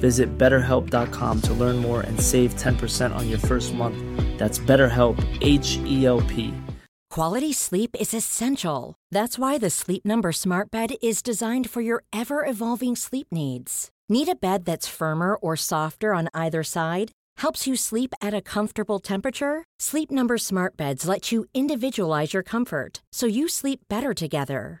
Visit betterhelp.com to learn more and save 10% on your first month. That's BetterHelp, H E L P. Quality sleep is essential. That's why the Sleep Number Smart Bed is designed for your ever evolving sleep needs. Need a bed that's firmer or softer on either side? Helps you sleep at a comfortable temperature? Sleep Number Smart Beds let you individualize your comfort so you sleep better together.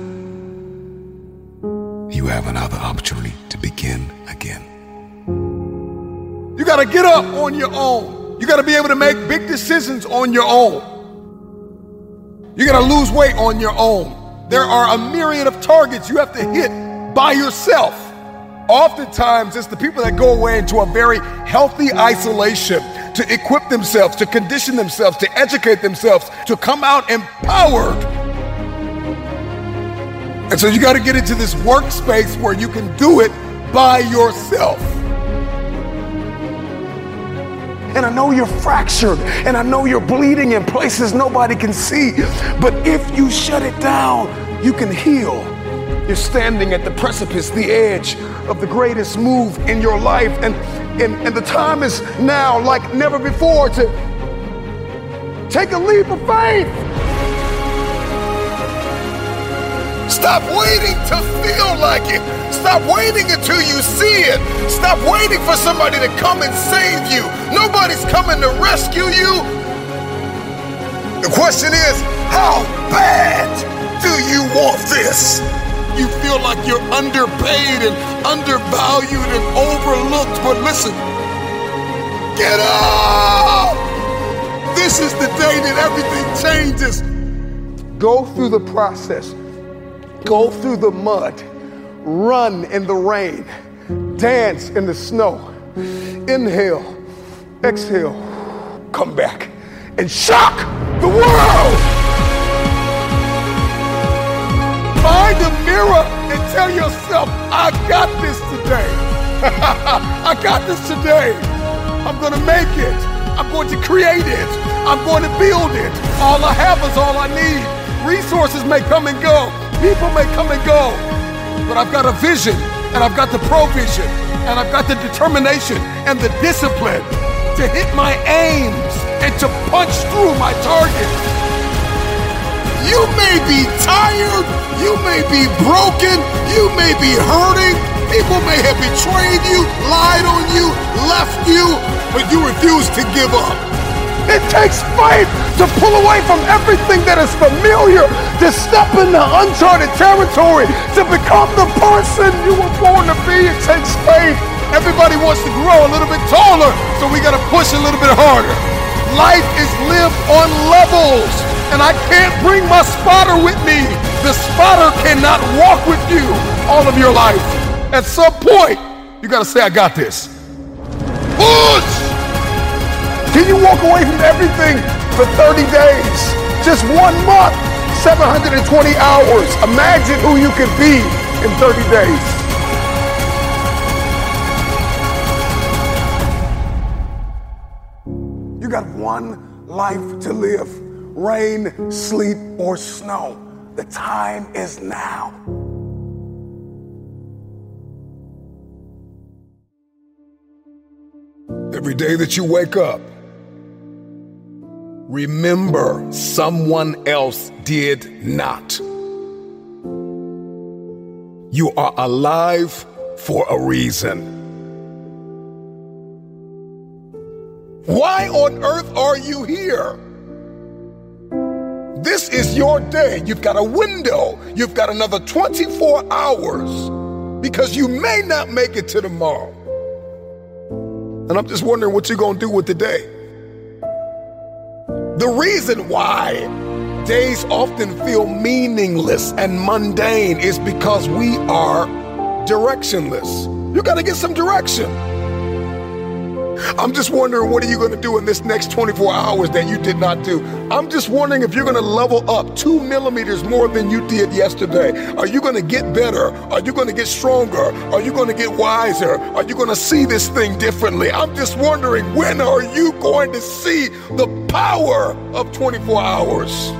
you have another opportunity to begin again. You got to get up on your own. You got to be able to make big decisions on your own. You got to lose weight on your own. There are a myriad of targets you have to hit by yourself. Oftentimes, it's the people that go away into a very healthy isolation to equip themselves, to condition themselves, to educate themselves, to come out empowered. And so you got to get into this workspace where you can do it by yourself. And I know you're fractured and I know you're bleeding in places nobody can see. But if you shut it down, you can heal. You're standing at the precipice, the edge of the greatest move in your life. And, and, and the time is now, like never before, to take a leap of faith. Stop waiting to feel like it. Stop waiting until you see it. Stop waiting for somebody to come and save you. Nobody's coming to rescue you. The question is, how bad do you want this? You feel like you're underpaid and undervalued and overlooked, but listen, get up! This is the day that everything changes. Go through the process Go through the mud, run in the rain, dance in the snow. Inhale, exhale, come back and shock the world. Find a mirror and tell yourself, I got this today. I got this today. I'm going to make it. I'm going to create it. I'm going to build it. All I have is all I need. Resources may come and go. People may come and go. But I've got a vision and I've got the provision and I've got the determination and the discipline to hit my aims and to punch through my target. You may be tired, you may be broken, you may be hurting, people may have betrayed you, lied on you, left you, but you refuse to give up. It takes faith to pull away from everything that is familiar, to step into uncharted territory, to become the person you were born to be. It takes faith. Everybody wants to grow a little bit taller, so we got to push a little bit harder. Life is lived on levels, and I can't bring my spotter with me. The spotter cannot walk with you all of your life. At some point, you got to say, I got this. Push! Can you walk away from everything for 30 days? Just one month, 720 hours. Imagine who you could be in 30 days. You got one life to live rain, sleet, or snow. The time is now. Every day that you wake up, remember someone else did not. You are alive for a reason. Why on earth are you here? This is your day. You've got a window. You've got another 24 hours because you may not make it to tomorrow. And I'm just wondering what you're going to do with the day. The reason why days often feel meaningless and mundane is because we are directionless. You got to get some direction. I'm just wondering what are you going to do in this next 24 hours that you did not do? I'm just wondering if you're going to level up two millimeters more than you did yesterday. Are you going to get better? Are you going to get stronger? Are you going to get wiser? Are you going to see this thing differently? I'm just wondering when are you going to see the power of 24 hours?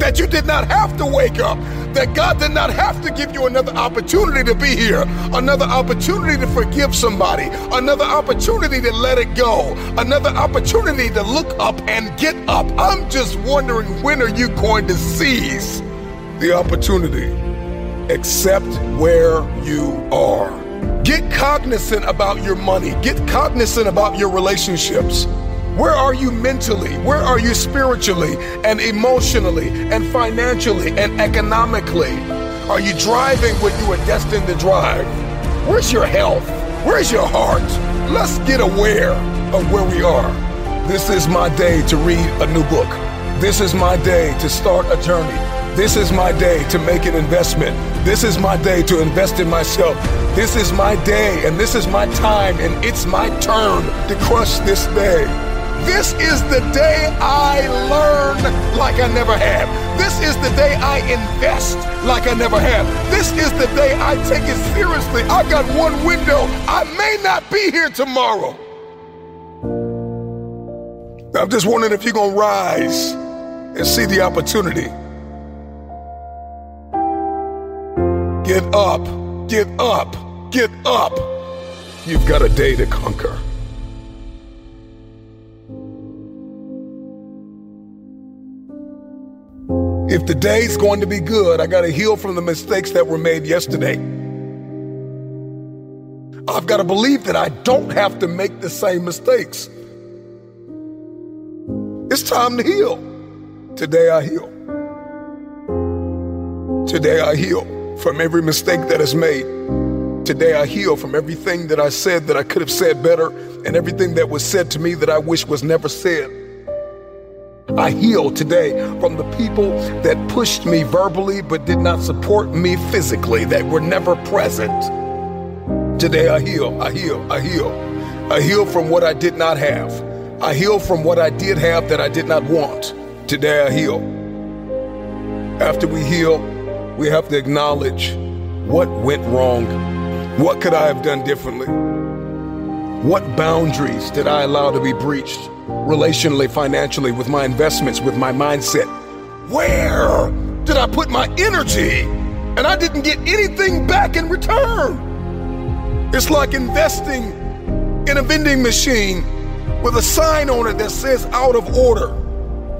That you did not have to wake up that God did not have to give you another opportunity to be here, another opportunity to forgive somebody, another opportunity to let it go, another opportunity to look up and get up. I'm just wondering when are you going to seize the opportunity? Accept where you are. Get cognizant about your money. Get cognizant about your relationships. Where are you mentally? Where are you spiritually and emotionally and financially and economically? Are you driving what you are destined to drive? Where's your health? Where's your heart? Let's get aware of where we are. This is my day to read a new book. This is my day to start a journey. This is my day to make an investment. This is my day to invest in myself. This is my day and this is my time and it's my turn to crush this day. This is the day I learn like I never have. This is the day I invest like I never have. This is the day I take it seriously. I got one window. I may not be here tomorrow. I'm just wondering if you're going to rise and see the opportunity. Get up, get up, get up. You've got a day to conquer. If the day's going to be good, I got to heal from the mistakes that were made yesterday. I've got to believe that I don't have to make the same mistakes. It's time to heal. Today I heal. Today I heal from every mistake that is made. Today I heal from everything that I said that I could have said better and everything that was said to me that I wish was never said. I heal today from the people that pushed me verbally but did not support me physically, that were never present. Today I heal, I heal, I heal. I heal from what I did not have. I heal from what I did have that I did not want. Today I heal. After we heal, we have to acknowledge what went wrong. What could I have done differently? What boundaries did I allow to be breached? relationally, financially, with my investments, with my mindset. Where did I put my energy and I didn't get anything back in return? It's like investing in a vending machine with a sign on it that says out of order.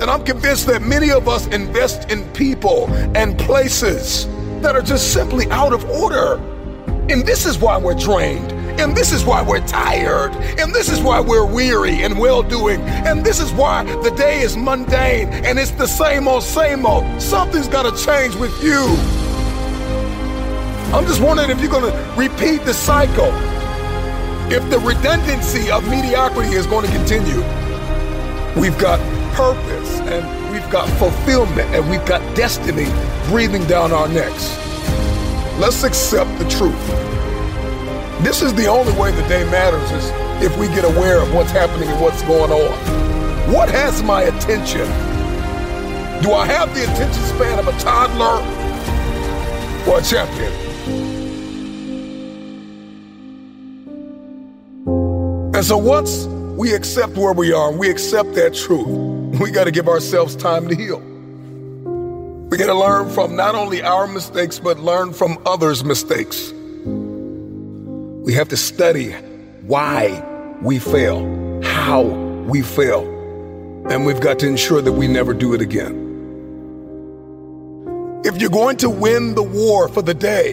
And I'm convinced that many of us invest in people and places that are just simply out of order. And this is why we're drained. And this is why we're tired. And this is why we're weary and well doing. And this is why the day is mundane and it's the same old, same old. Something's got to change with you. I'm just wondering if you're going to repeat the cycle. If the redundancy of mediocrity is going to continue, we've got purpose and we've got fulfillment and we've got destiny breathing down our necks. Let's accept the truth. This is the only way the day matters is if we get aware of what's happening and what's going on. What has my attention? Do I have the attention span of a toddler or a champion? And so once we accept where we are and we accept that truth, we got to give ourselves time to heal. We got to learn from not only our mistakes, but learn from others' mistakes. We have to study why we fail, how we fail. And we've got to ensure that we never do it again. If you're going to win the war for the day,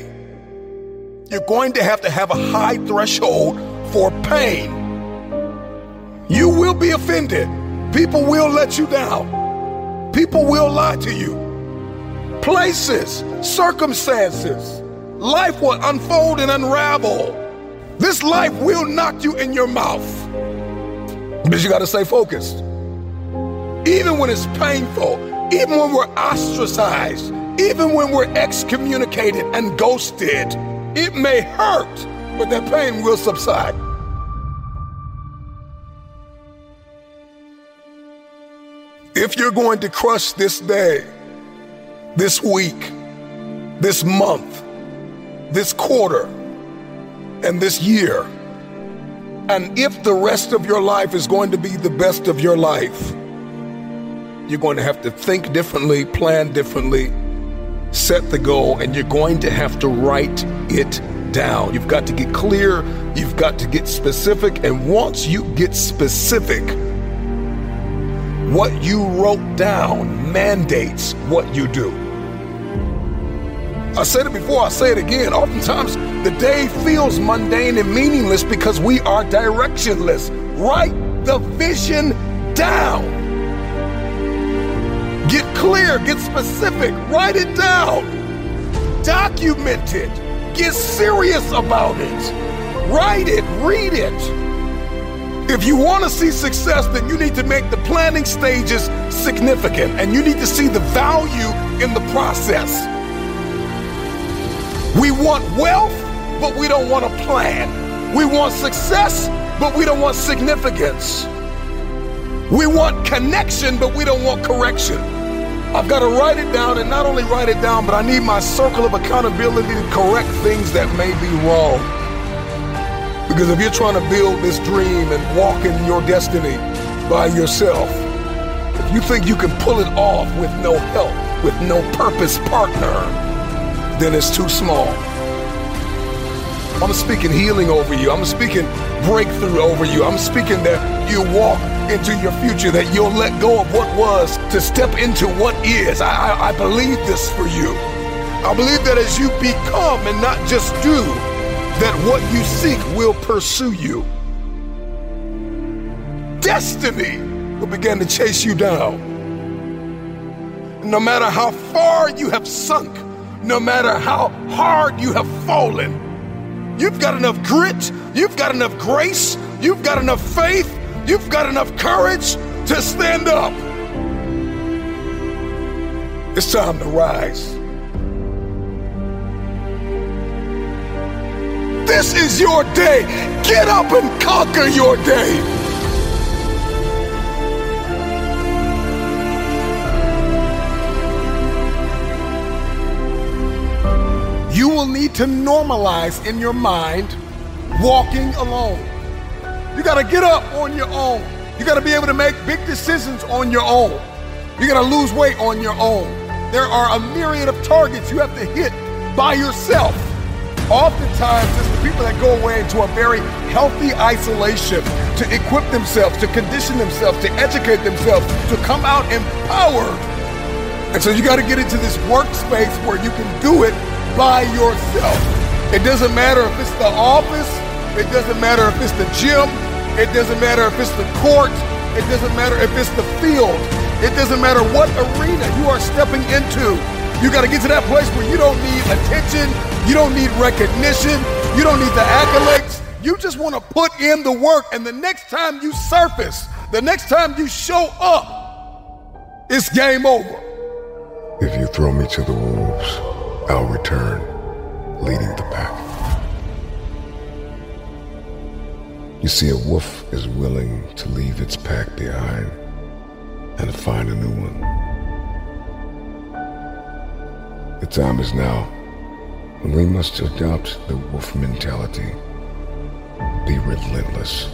you're going to have to have a high threshold for pain. You will be offended. People will let you down. People will lie to you. Places, circumstances, life will unfold and unravel. This life will knock you in your mouth. But you got to stay focused. Even when it's painful, even when we're ostracized, even when we're excommunicated and ghosted, it may hurt, but that pain will subside. If you're going to crush this day, this week, this month, this quarter, and this year, and if the rest of your life is going to be the best of your life, you're going to have to think differently, plan differently, set the goal, and you're going to have to write it down. You've got to get clear, you've got to get specific, and once you get specific, what you wrote down mandates what you do. I said it before, I say it again. Oftentimes, the day feels mundane and meaningless because we are directionless. Write the vision down. Get clear, get specific, write it down. Document it. Get serious about it. Write it, read it. If you want to see success, then you need to make the planning stages significant and you need to see the value in the process. We want wealth, but we don't want a plan. We want success, but we don't want significance. We want connection, but we don't want correction. I've got to write it down and not only write it down, but I need my circle of accountability to correct things that may be wrong. Because if you're trying to build this dream and walk in your destiny by yourself, if you think you can pull it off with no help, with no purpose partner, then it's too small. I'm speaking healing over you. I'm speaking breakthrough over you. I'm speaking that you walk into your future, that you'll let go of what was to step into what is. I, I, I believe this for you. I believe that as you become and not just do, that what you seek will pursue you. Destiny will begin to chase you down. No matter how far you have sunk, no matter how hard you have fallen, you've got enough grit, you've got enough grace, you've got enough faith, you've got enough courage to stand up. It's time to rise. This is your day. Get up and conquer your day. Will need to normalize in your mind walking alone. You got to get up on your own. You got to be able to make big decisions on your own. You got to lose weight on your own. There are a myriad of targets you have to hit by yourself. Oftentimes, it's the people that go away into a very healthy isolation to equip themselves, to condition themselves, to educate themselves, to come out empowered. And so you got to get into this workspace where you can do it by yourself. It doesn't matter if it's the office, it doesn't matter if it's the gym, it doesn't matter if it's the court, it doesn't matter if it's the field, it doesn't matter what arena you are stepping into. You got to get to that place where you don't need attention, you don't need recognition, you don't need the accolades. You just want to put in the work, and the next time you surface, the next time you show up, it's game over. If you throw me to the wolves, I'll return, leading the pack. You see, a wolf is willing to leave its pack behind and find a new one. The time is now when we must adopt the wolf mentality. Be relentless,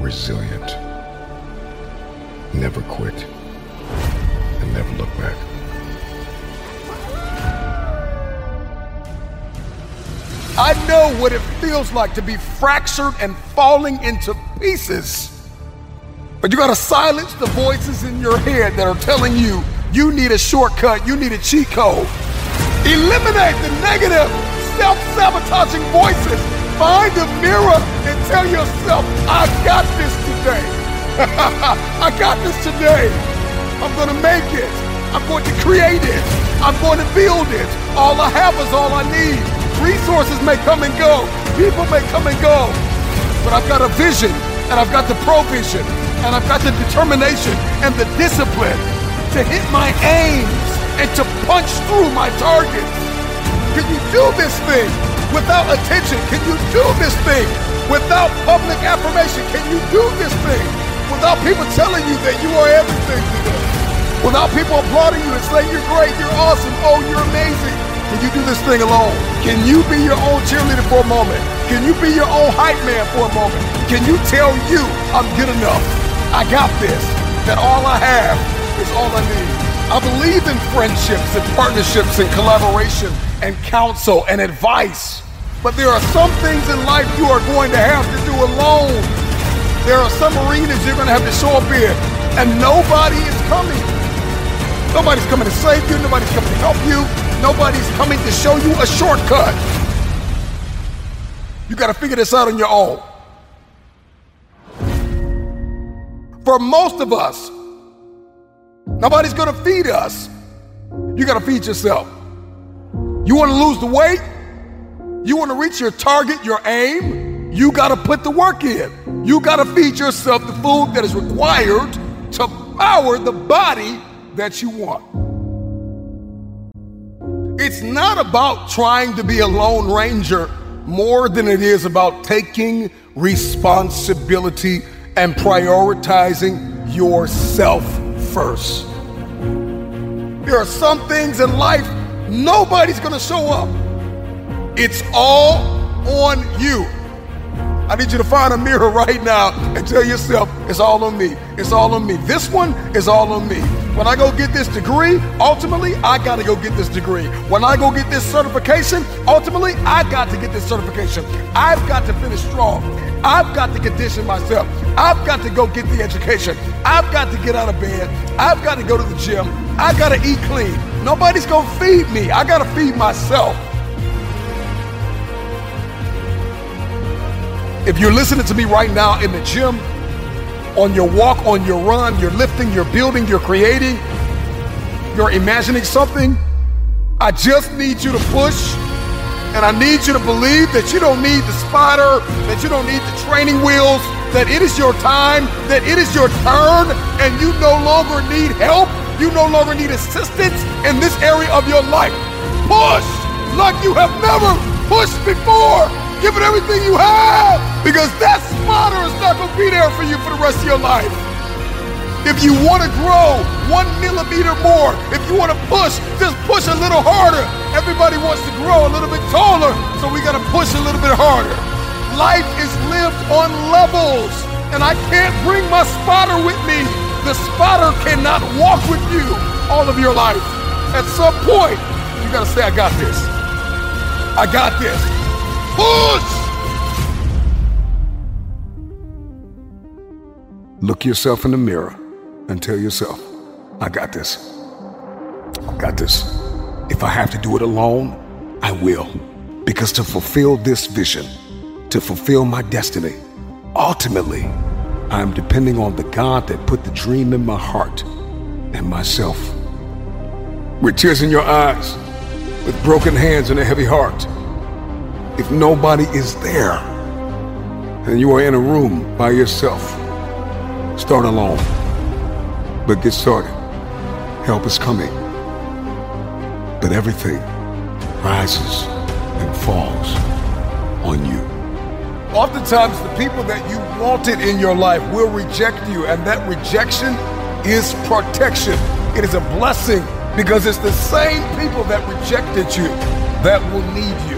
resilient, never quit, and never look back. I know what it feels like to be fractured and falling into pieces. But you gotta silence the voices in your head that are telling you you need a shortcut, you need a cheat code. Eliminate the negative, self sabotaging voices. Find a mirror and tell yourself, I got this today. I got this today. I'm gonna make it. I'm going to create it. I'm going to build it. All I have is all I need. Resources may come and go, people may come and go, but I've got a vision and I've got the provision and I've got the determination and the discipline to hit my aims and to punch through my targets. Can you do this thing without attention? Can you do this thing without public affirmation? Can you do this thing without people telling you that you are everything to them? Without people applauding you and saying you're great, you're awesome, oh, you're amazing. Can you do this thing alone? Can you be your own cheerleader for a moment? Can you be your own hype man for a moment? Can you tell you I'm good enough? I got this. That all I have is all I need. I believe in friendships and partnerships and collaboration and counsel and advice. But there are some things in life you are going to have to do alone. There are some arenas you're going to have to show up in, and nobody is coming. Nobody's coming to save you. Nobody's coming to help you. Nobody's coming to show you a shortcut. You got to figure this out on your own. For most of us, nobody's going to feed us. You got to feed yourself. You want to lose the weight? You want to reach your target, your aim? You got to put the work in. You got to feed yourself the food that is required to power the body that you want. It's not about trying to be a lone ranger more than it is about taking responsibility and prioritizing yourself first. There are some things in life nobody's gonna show up. It's all on you. I need you to find a mirror right now and tell yourself, it's all on me. It's all on me. This one is all on me. When I go get this degree, ultimately, I got to go get this degree. When I go get this certification, ultimately, I got to get this certification. I've got to finish strong. I've got to condition myself. I've got to go get the education. I've got to get out of bed. I've got to go to the gym. I got to eat clean. Nobody's going to feed me. I got to feed myself. If you're listening to me right now in the gym, on your walk, on your run, you're lifting, you're building, you're creating, you're imagining something, I just need you to push and I need you to believe that you don't need the spotter, that you don't need the training wheels, that it is your time, that it is your turn, and you no longer need help, you no longer need assistance in this area of your life. Push like you have never pushed before. Give it everything you have because that spotter is not going to be there for you for the rest of your life. If you want to grow one millimeter more, if you want to push, just push a little harder. Everybody wants to grow a little bit taller, so we got to push a little bit harder. Life is lived on levels, and I can't bring my spotter with me. The spotter cannot walk with you all of your life. At some point, you got to say, I got this. I got this. Look yourself in the mirror and tell yourself, I got this. I got this. If I have to do it alone, I will. Because to fulfill this vision, to fulfill my destiny, ultimately, I am depending on the God that put the dream in my heart and myself. With tears in your eyes, with broken hands and a heavy heart, if nobody is there and you are in a room by yourself, start alone. But get started. Help is coming. But everything rises and falls on you. Oftentimes, the people that you wanted in your life will reject you, and that rejection is protection. It is a blessing because it's the same people that rejected you that will need you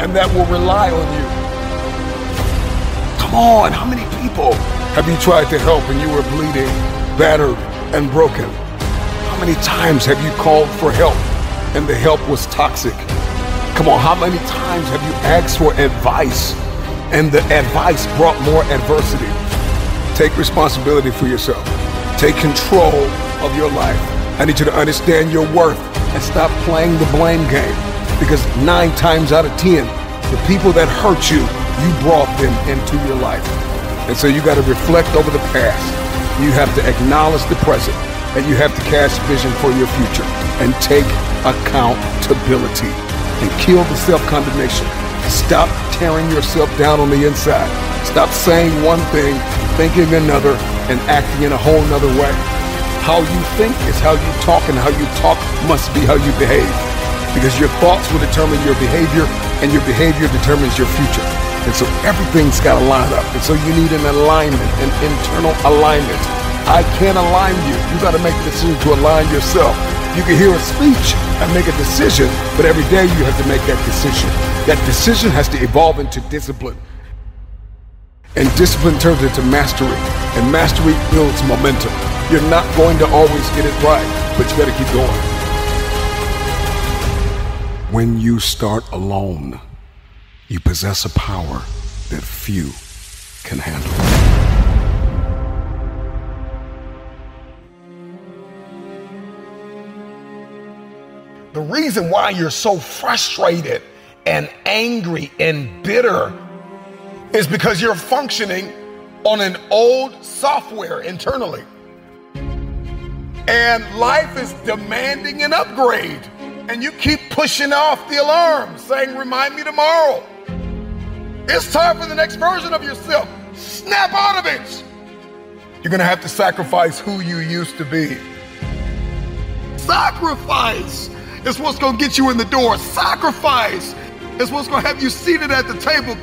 and that will rely on you. Come on, how many people have you tried to help and you were bleeding, battered, and broken? How many times have you called for help and the help was toxic? Come on, how many times have you asked for advice and the advice brought more adversity? Take responsibility for yourself. Take control of your life. I need you to understand your worth and stop playing the blame game because nine times out of ten, the people that hurt you, you brought them into your life. And so you got to reflect over the past. You have to acknowledge the present and you have to cast vision for your future and take accountability and kill the self-condemnation. Stop tearing yourself down on the inside. Stop saying one thing, thinking another, and acting in a whole nother way. How you think is how you talk, and how you talk must be how you behave. Because your thoughts will determine your behavior, and your behavior determines your future. And so everything's got to line up. And so you need an alignment, an internal alignment. I can't align you. You got to make the decision to align yourself. You can hear a speech and make a decision, but every day you have to make that decision. That decision has to evolve into discipline. And discipline turns into mastery. And mastery builds momentum. You're not going to always get it right, but you to keep going. When you start alone, you possess a power that few can handle. The reason why you're so frustrated and angry and bitter is because you're functioning on an old software internally. And life is demanding an upgrade. And you keep pushing off the alarm, saying, Remind me tomorrow. It's time for the next version of yourself. Snap out of it. You're going to have to sacrifice who you used to be. Sacrifice is what's going to get you in the door. Sacrifice is what's going to have you seated at the table.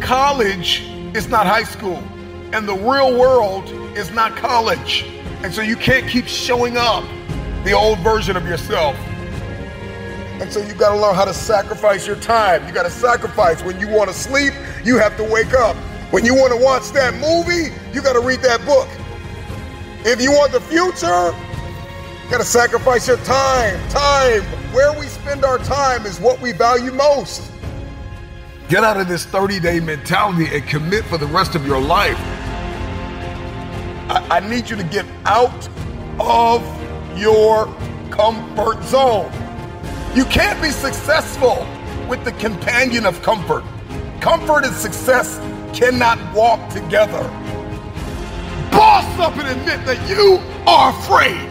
College is not high school, and the real world is not college. And so you can't keep showing up the old version of yourself. And so you got to learn how to sacrifice your time. You got to sacrifice. When you want to sleep, you have to wake up. When you want to watch that movie, you got to read that book. If you want the future, you got to sacrifice your time. Time. Where we spend our time is what we value most. Get out of this 30 day mentality and commit for the rest of your life. I, I need you to get out of your comfort zone. You can't be successful with the companion of comfort. Comfort and success cannot walk together. Boss up and admit that you are afraid.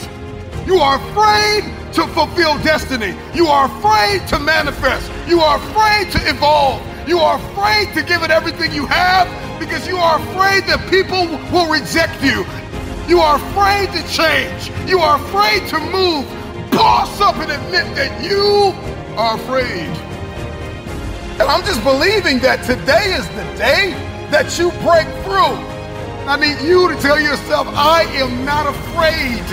You are afraid to fulfill destiny. You are afraid to manifest. You are afraid to evolve. You are afraid to give it everything you have because you are afraid that people will reject you. You are afraid to change. You are afraid to move. Boss up and admit that you are afraid. And I'm just believing that today is the day that you break through. I need you to tell yourself, I am not afraid.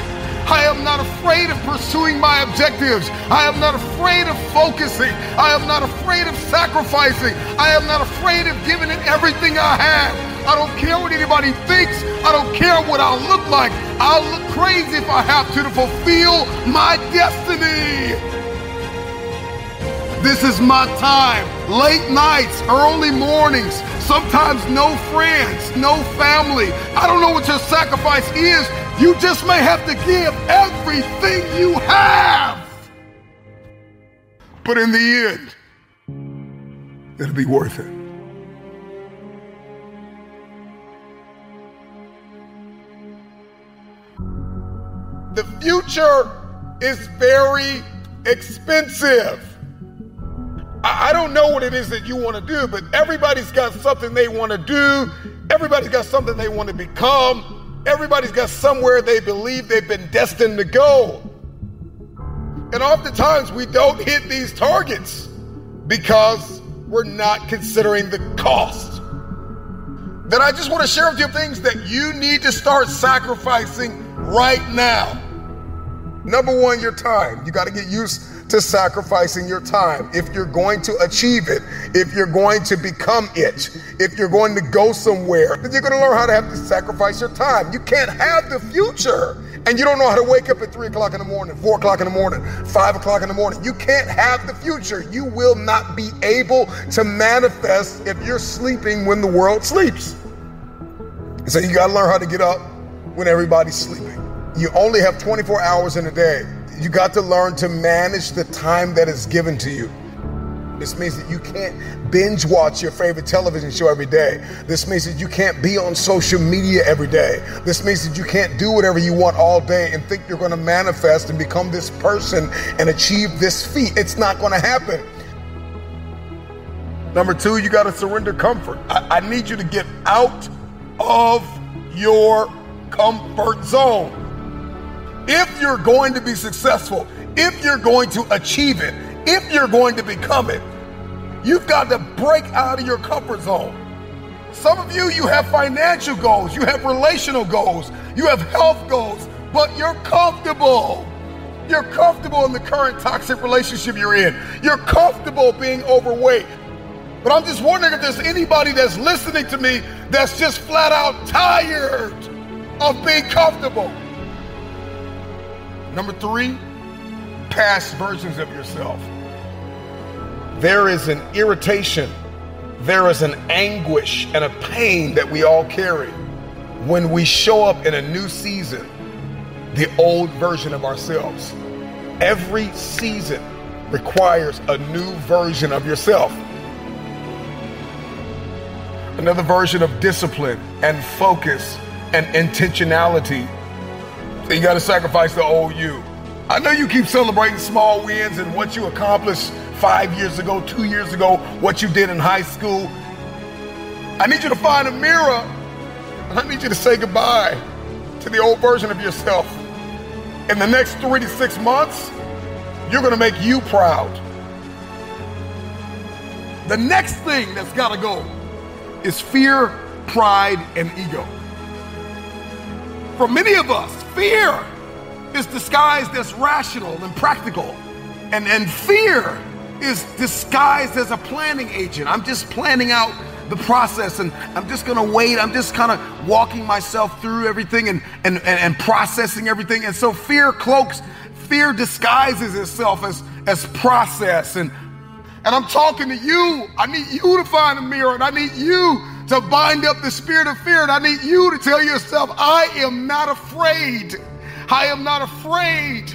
I am not afraid of pursuing my objectives. I am not afraid of focusing. I am not afraid of sacrificing. I am not afraid of giving it everything I have. I don't care what anybody thinks. I don't care what I'll look like. I'll look crazy if I have to to fulfill my destiny. This is my time. Late nights, early mornings, sometimes no friends, no family. I don't know what your sacrifice is. You just may have to give everything you have. But in the end, it'll be worth it. The future is very expensive. I, don't know what it is that you want to do, but everybody's got something they want to do. Everybody's got something they want to become. Everybody's got somewhere they believe they've been destined to go. And oftentimes we don't hit these targets because we're not considering the cost. Then I just want to share with you things that you need to start sacrificing right now. Number one, your time. You got to get used to sacrificing your time. If you're going to achieve it, if you're going to become it, if you're going to go somewhere, then you're going to learn how to have to sacrifice your time. You can't have the future and you don't know how to wake up at 3 o'clock in the morning, 4 o'clock in the morning, 5 o'clock in the morning. You can't have the future. You will not be able to manifest if you're sleeping when the world sleeps. So you got to learn how to get up when everybody's sleeping. You only have 24 hours in a day. You got to learn to manage the time that is given to you. This means that you can't binge watch your favorite television show every day. This means that you can't be on social media every day. This means that you can't do whatever you want all day and think you're going to manifest and become this person and achieve this feat. It's not going to happen. Number two, you got to surrender comfort. I, I need you to get out of your comfort zone. If you're going to be successful, if you're going to achieve it, if you're going to become it, you've got to break out of your comfort zone. Some of you, you have financial goals, you have relational goals, you have health goals, but you're comfortable. You're comfortable in the current toxic relationship you're in. You're comfortable being overweight. But I'm just wondering if there's anybody that's listening to me that's just flat out tired of being comfortable. Number three, past versions of yourself. There is an irritation, there is an anguish and a pain that we all carry when we show up in a new season, the old version of ourselves. Every season requires a new version of yourself. Another version of discipline and focus and intentionality. So you got to sacrifice the old you. I know you keep celebrating small wins and what you accomplished five years ago, two years ago, what you did in high school. I need you to find a mirror and I need you to say goodbye to the old version of yourself. In the next three to six months, you're going to make you proud. The next thing that's got to go is fear, pride, and ego. For many of us, fear is disguised as rational and practical. And, and fear is disguised as a planning agent. I'm just planning out the process and I'm just gonna wait. I'm just kind of walking myself through everything and, and, and, and, processing everything. And so fear cloaks, fear disguises itself as, as process. And, and I'm talking to you. I need you to find a mirror and I need you to bind up the spirit of fear. And I need you to tell yourself, I am not afraid. I am not afraid.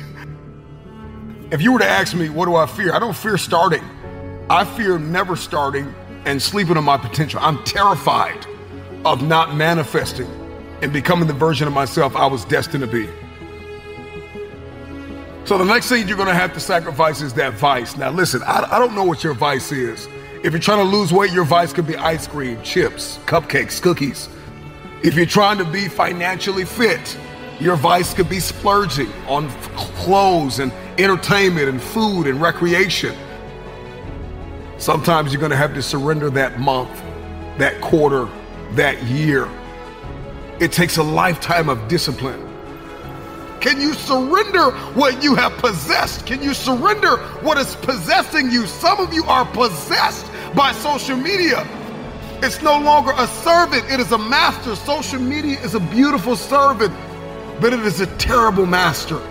If you were to ask me, what do I fear? I don't fear starting. I fear never starting and sleeping on my potential. I'm terrified of not manifesting and becoming the version of myself I was destined to be. So the next thing you're going to have to sacrifice is that vice. Now, listen, I, I don't know what your vice is. If you're trying to lose weight, your vice could be ice cream, chips, cupcakes, cookies. If you're trying to be financially fit, your vice could be splurging on clothes and entertainment and food and recreation. Sometimes you're going to have to surrender that month, that quarter, that year. It takes a lifetime of discipline. Can you surrender what you have possessed? Can you surrender what is possessing you? Some of you are possessed by social media. It's no longer a servant, it is a master. Social media is a beautiful servant but it is a terrible master.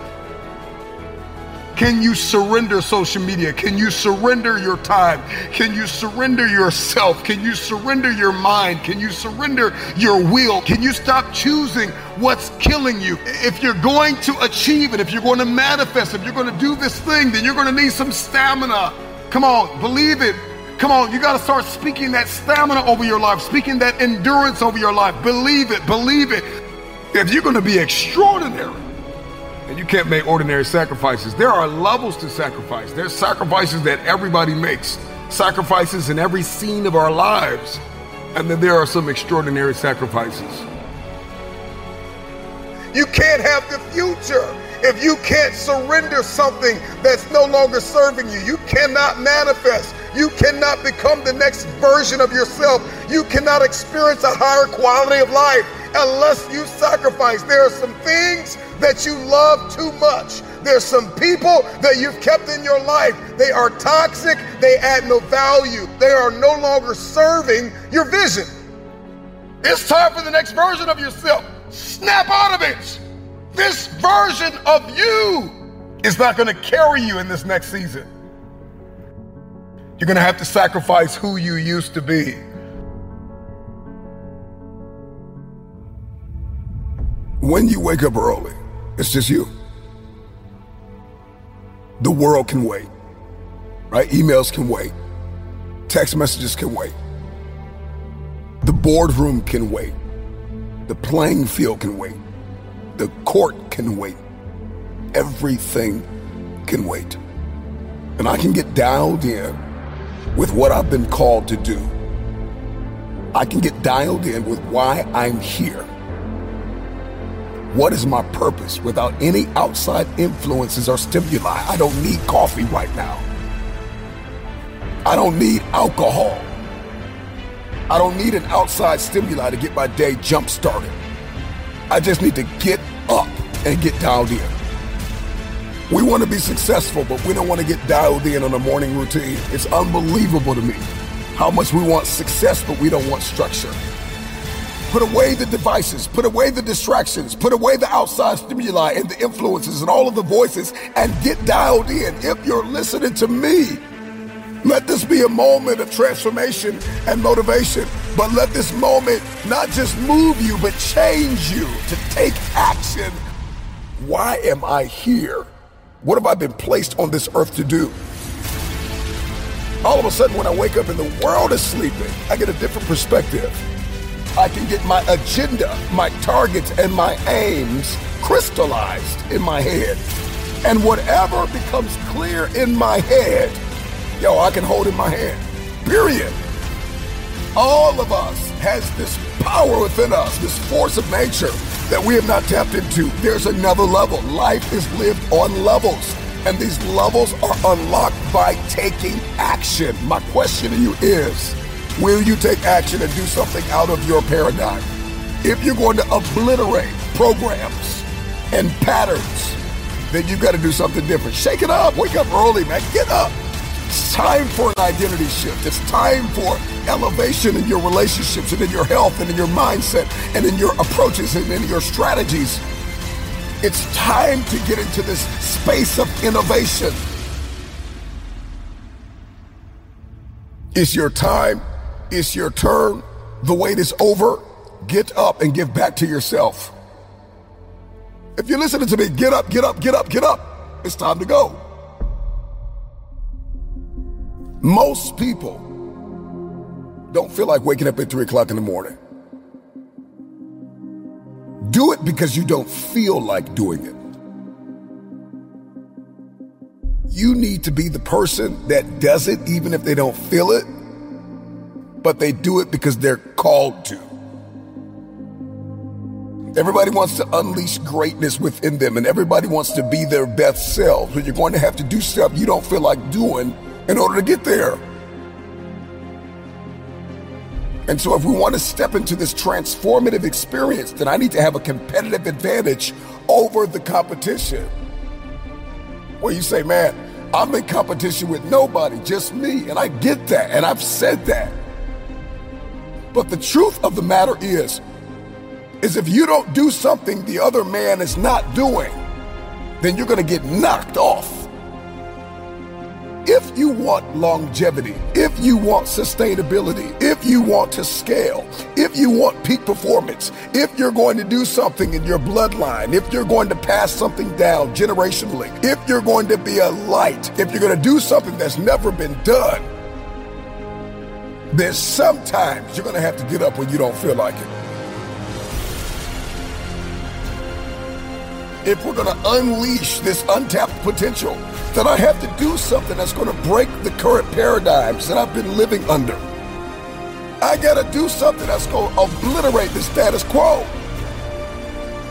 Can you surrender social media? Can you surrender your time? Can you surrender yourself? Can you surrender your mind? Can you surrender your will? Can you stop choosing what's killing you? If you're going to achieve it, if you're going to manifest, if you're going to do this thing, then you're going to need some stamina. Come on, believe it. Come on, you got to start speaking that stamina over your life, speaking that endurance over your life. Believe it, believe it. If you're going to be extraordinary, and you can't make ordinary sacrifices, there are levels to sacrifice. There's sacrifices that everybody makes, sacrifices in every scene of our lives. And then there are some extraordinary sacrifices. You can't have the future if you can't surrender something that's no longer serving you. You cannot manifest. You cannot become the next version of yourself. You cannot experience a higher quality of life unless you sacrifice. There are some things that you love too much There's some people that you've kept in your life. They are toxic, they add no value, they are no longer serving your vision. It's time for the next version of yourself. Snap out of it. This version of you is not going to carry you in this next season. You're going to have to sacrifice who you used to be. When you wake up early, it's just you. The world can wait, right? Emails can wait, text messages can wait, the boardroom can wait, the playing field can wait, the court can wait, everything can wait. And I can get dialed in with what I've been called to do. I can get dialed in with why I'm here. What is my purpose without any outside influences or stimuli? I don't need coffee right now. I don't need alcohol. I don't need an outside stimuli to get my day jump started. I just need to get up and get dialed in. We want to be successful, but we don't want to get dialed in on a morning routine. It's unbelievable to me how much we want success, but we don't want structure. Put away the devices, put away the distractions, put away the outside stimuli and the influences and all of the voices and get dialed in. If you're listening to me, let this be a moment of transformation and motivation, but let this moment not just move you, but change you to take action. Why am I here? What have I been placed on this earth to do? All of a sudden, when I wake up and the world is sleeping, I get a different perspective. I can get my agenda, my targets, and my aims crystallized in my head. And whatever becomes clear in my head, yo, I can hold in my hand. Period. All of us has this power within us, this force of nature that we have not tapped into. There's another level. Life is lived on levels, and these levels are unlocked by taking action. My question to you is Will you take action and do something out of your paradigm? If you're going to obliterate programs and patterns, then you've got to do something different. Shake it up. Wake up early, man. Get up. It's time for an identity shift. It's time for elevation in your relationships and in your health and in your mindset and in your approaches and in your strategies. It's time to get into this space of innovation. It's your time. It's your turn. The wait is over. Get up and give back to yourself. If you're listening to me, get up, get up, get up, get up. It's time to go. Most people don't feel like waking up at three o'clock in the morning. Do it because you don't feel like doing it. You need to be the person that does it even if they don't feel it, but they do it because they're called to. Everybody wants to unleash greatness within them and everybody wants to be their best selves, but you're going to have to do stuff you don't feel like doing in order to get there. And so, if we want to step into this transformative experience, then I need to have a competitive advantage over the competition. Where you say, man, I'm in competition with nobody, just me. And I get that, and I've said that. But the truth of the matter is, is if you don't do something the other man is not doing, then you're going to get knocked off. If you want longevity, if you want sustainability, if you want to scale, if you want peak performance, if you're going to do something in your bloodline, if you're going to pass something down generationally, if you're going to be a light, if you're going to do something that's never been done, then sometimes you're going to have to get up when you don't feel like it. If we're going to unleash this untapped potential, then I have to do something that's going to break the current paradigms that I've been living under. I got to do something that's going to obliterate the status quo.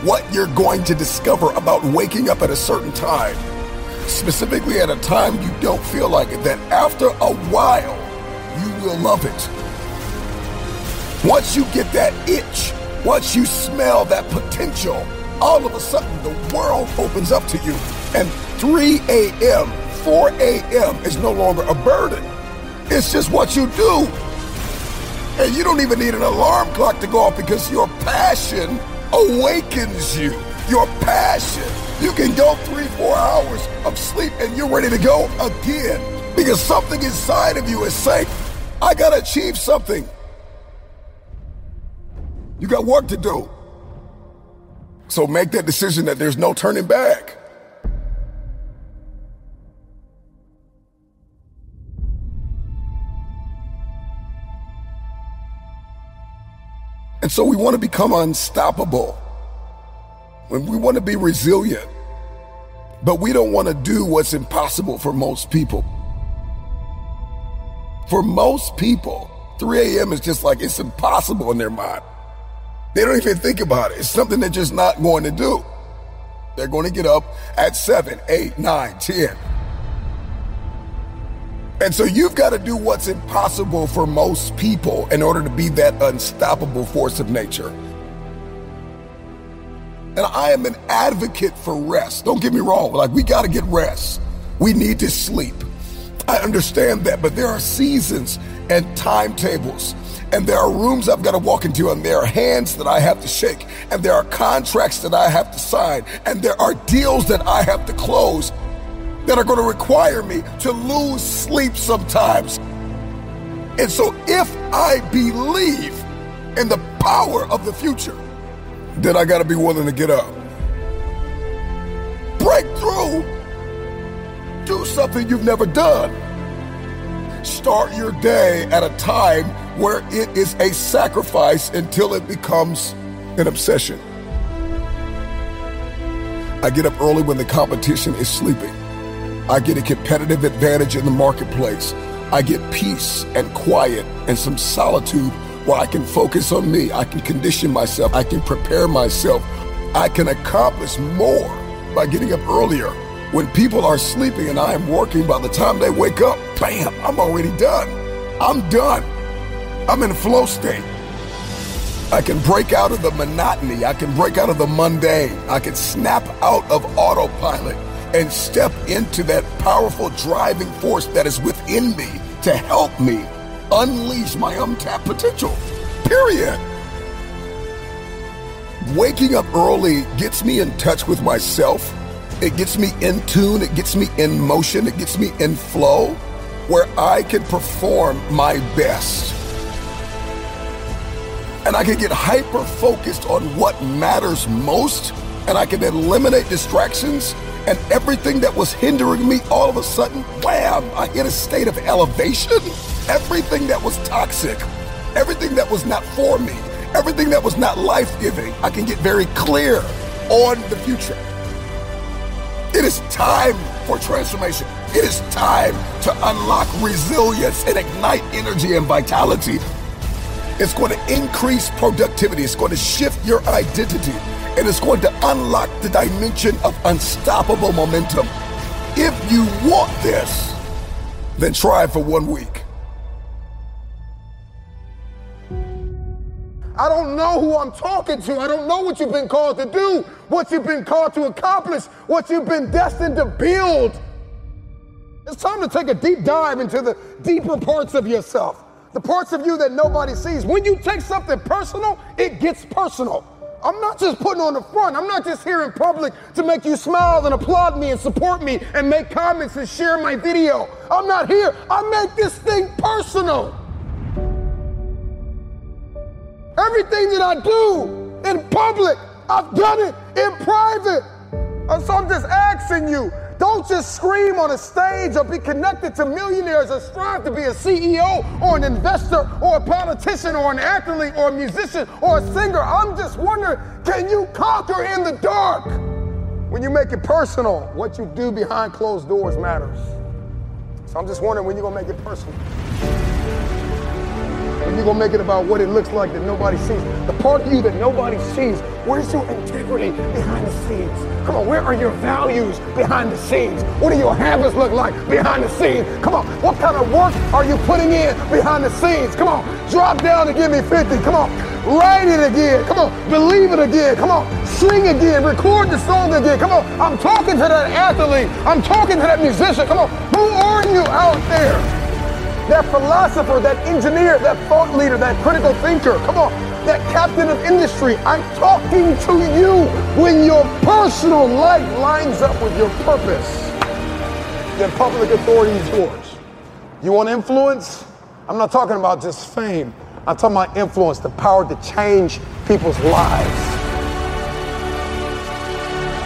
What you're going to discover about waking up at a certain time, specifically at a time you don't feel like it, that after a while, you will love it. Once you get that itch, once you smell that potential, all of a sudden the world opens up to you and 3 a.m., 4 a.m. is no longer a burden. It's just what you do. And you don't even need an alarm clock to go off because your passion awakens you. Your passion. You can go three, four hours of sleep and you're ready to go again because something inside of you is saying, I got to achieve something. You got work to do. So make that decision that there's no turning back. And so we want to become unstoppable. When we want to be resilient. But we don't want to do what's impossible for most people. For most people, 3 a.m. is just like it's impossible in their mind. They don't even think about it. It's something they're just not going to do. They're going to get up at 7, 8, 9, 10. And so you've got to do what's impossible for most people in order to be that unstoppable force of nature. And I am an advocate for rest. Don't get me wrong. Like, we got to get rest. We need to sleep. I understand that, but there are seasons and timetables. And there are rooms I've got to walk into, and there are hands that I have to shake, and there are contracts that I have to sign, and there are deals that I have to close that are going to require me to lose sleep sometimes. And so, if I believe in the power of the future, then I got to be willing to get up. Break through. Do something you've never done. Start your day at a time where it is a sacrifice until it becomes an obsession. I get up early when the competition is sleeping. I get a competitive advantage in the marketplace. I get peace and quiet and some solitude where I can focus on me. I can condition myself. I can prepare myself. I can accomplish more by getting up earlier. When people are sleeping and I am working, by the time they wake up, bam, I'm already done. I'm done. I'm in flow state. I can break out of the monotony. I can break out of the mundane. I can snap out of autopilot and step into that powerful driving force that is within me to help me unleash my untapped potential. Period. Waking up early gets me in touch with myself. It gets me in tune. It gets me in motion. It gets me in flow where I can perform my best. And I can get hyper focused on what matters most. And I can eliminate distractions and everything that was hindering me, all of a sudden, wham, I hit a state of elevation. Everything that was toxic, everything that was not for me, everything that was not life giving, I can get very clear on the future. It is time for transformation. It is time to unlock resilience and ignite energy and vitality. It's going to increase productivity. It's going to shift your identity and it's going to unlock the dimension of unstoppable momentum. If you want this, then try it for one week. I don't know who I'm talking to. I don't know what you've been called to do, what you've been called to accomplish, what you've been destined to build. It's time to take a deep dive into the deeper parts of yourself, the parts of you that nobody sees. When you take something personal, it gets personal. I'm not just putting on the front. I'm not just here in public to make you smile and applaud me and support me and make comments and share my video. I'm not here. I make this thing personal. Everything that I do in public, I've done it in private. And So I'm just asking you, don't just scream on a stage or be connected to millionaires or strive to be a CEO or an investor or a politician or an athlete or a musician or a singer. I'm just wondering can you conquer in the dark? When you make it personal, what you do behind closed doors matters. So I'm just wondering when you're going to make it personal. When you're to make it about what it looks like that nobody sees. The part of you that nobody sees. Where's your integrity behind the scenes? Come on, where are your values behind the scenes? What do your habits look like behind the scenes? Come on, what kind of work are you putting in behind the scenes? Come on, drop down and give me 50. Come on, write it again. Come on, believe it again. Come on, sing again, record the song again. Come on, I'm talking to that athlete. I'm talking to that musician. Come on, who are you out there? That philosopher, that engineer, that thought leader, that critical thinker. Come on, that captain of industry. I'm talking to you when your personal life lines up with your purpose. Then public authority is yours. You want influence? I'm not talking about just fame. I'm talking about influence, the power to change people's lives.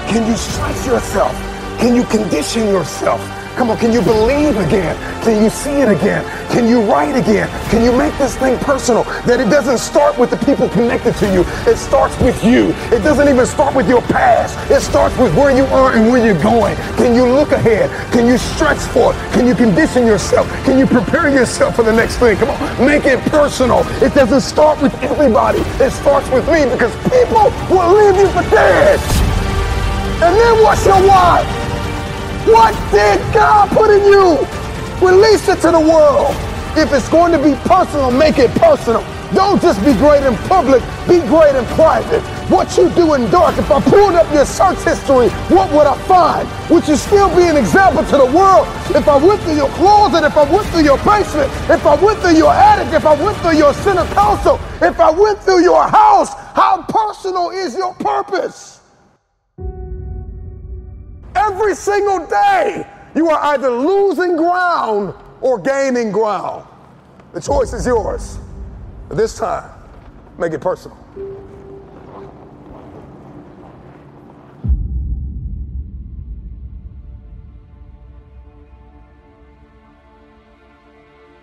Can you stretch yourself? Can you condition yourself? Come on, can you believe again? Can you see it again? Can you write again? Can you make this thing personal? That it doesn't start with the people connected to you. It starts with you. It doesn't even start with your past. It starts with where you are and where you're going. Can you look ahead? Can you stretch for it? Can you condition yourself? Can you prepare yourself for the next thing? Come on, make it personal. It doesn't start with everybody. It starts with me because people will leave you for dead. And then what's your why? What did God put in you? Release it to the world. If it's going to be personal, make it personal. Don't just be great in public, be great in private. What you do in dark, if I pulled up your search history, what would I find? Would you still be an example to the world? If I went through your closet, if I went through your basement, if I went through your attic, if I went through your center console, if I went through your house, how personal is your purpose? Every single day, you are either losing ground or gaining ground. The choice is yours. This time, make it personal.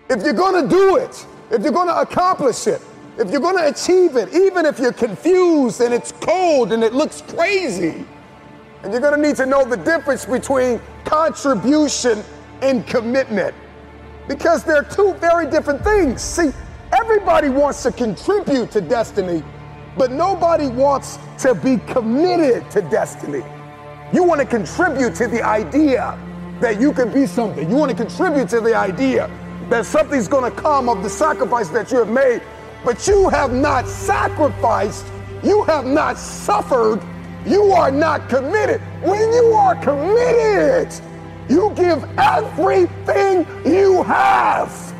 If you're to do it, if you're to accomplish it, if you're to achieve it, even if you're confused and it's cold and it looks crazy, and you're going to need to know the difference between contribution and commitment because they're two very different things. See, everybody wants to contribute to destiny, but nobody wants to be committed to destiny. You want to contribute to the idea that you can be something. You want to contribute to the idea that something's going to come of the sacrifice that you have made, but you have not sacrificed, you have not suffered you are not committed. When you are committed, you give everything you have.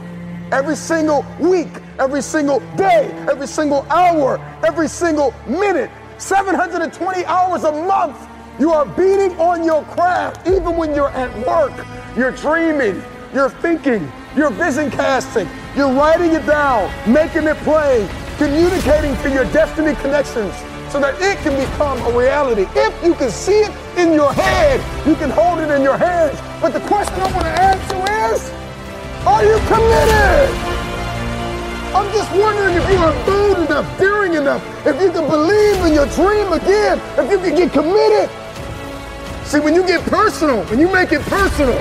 Every single week, every single day, every single hour, every single minute, 720 hours a month. You are beating on your craft even when you're at work. You're dreaming, you're thinking, you're vision casting, you're writing it down, making it plain, communicating to your destiny connections so that it can become a reality. If you can see it in your head, you can hold it in your hands. But the question I want to ask you is, are you committed? I'm just wondering if you are bold enough, daring enough, if you can believe in your dream again, if you can get committed. See, when you get personal, when you make it personal,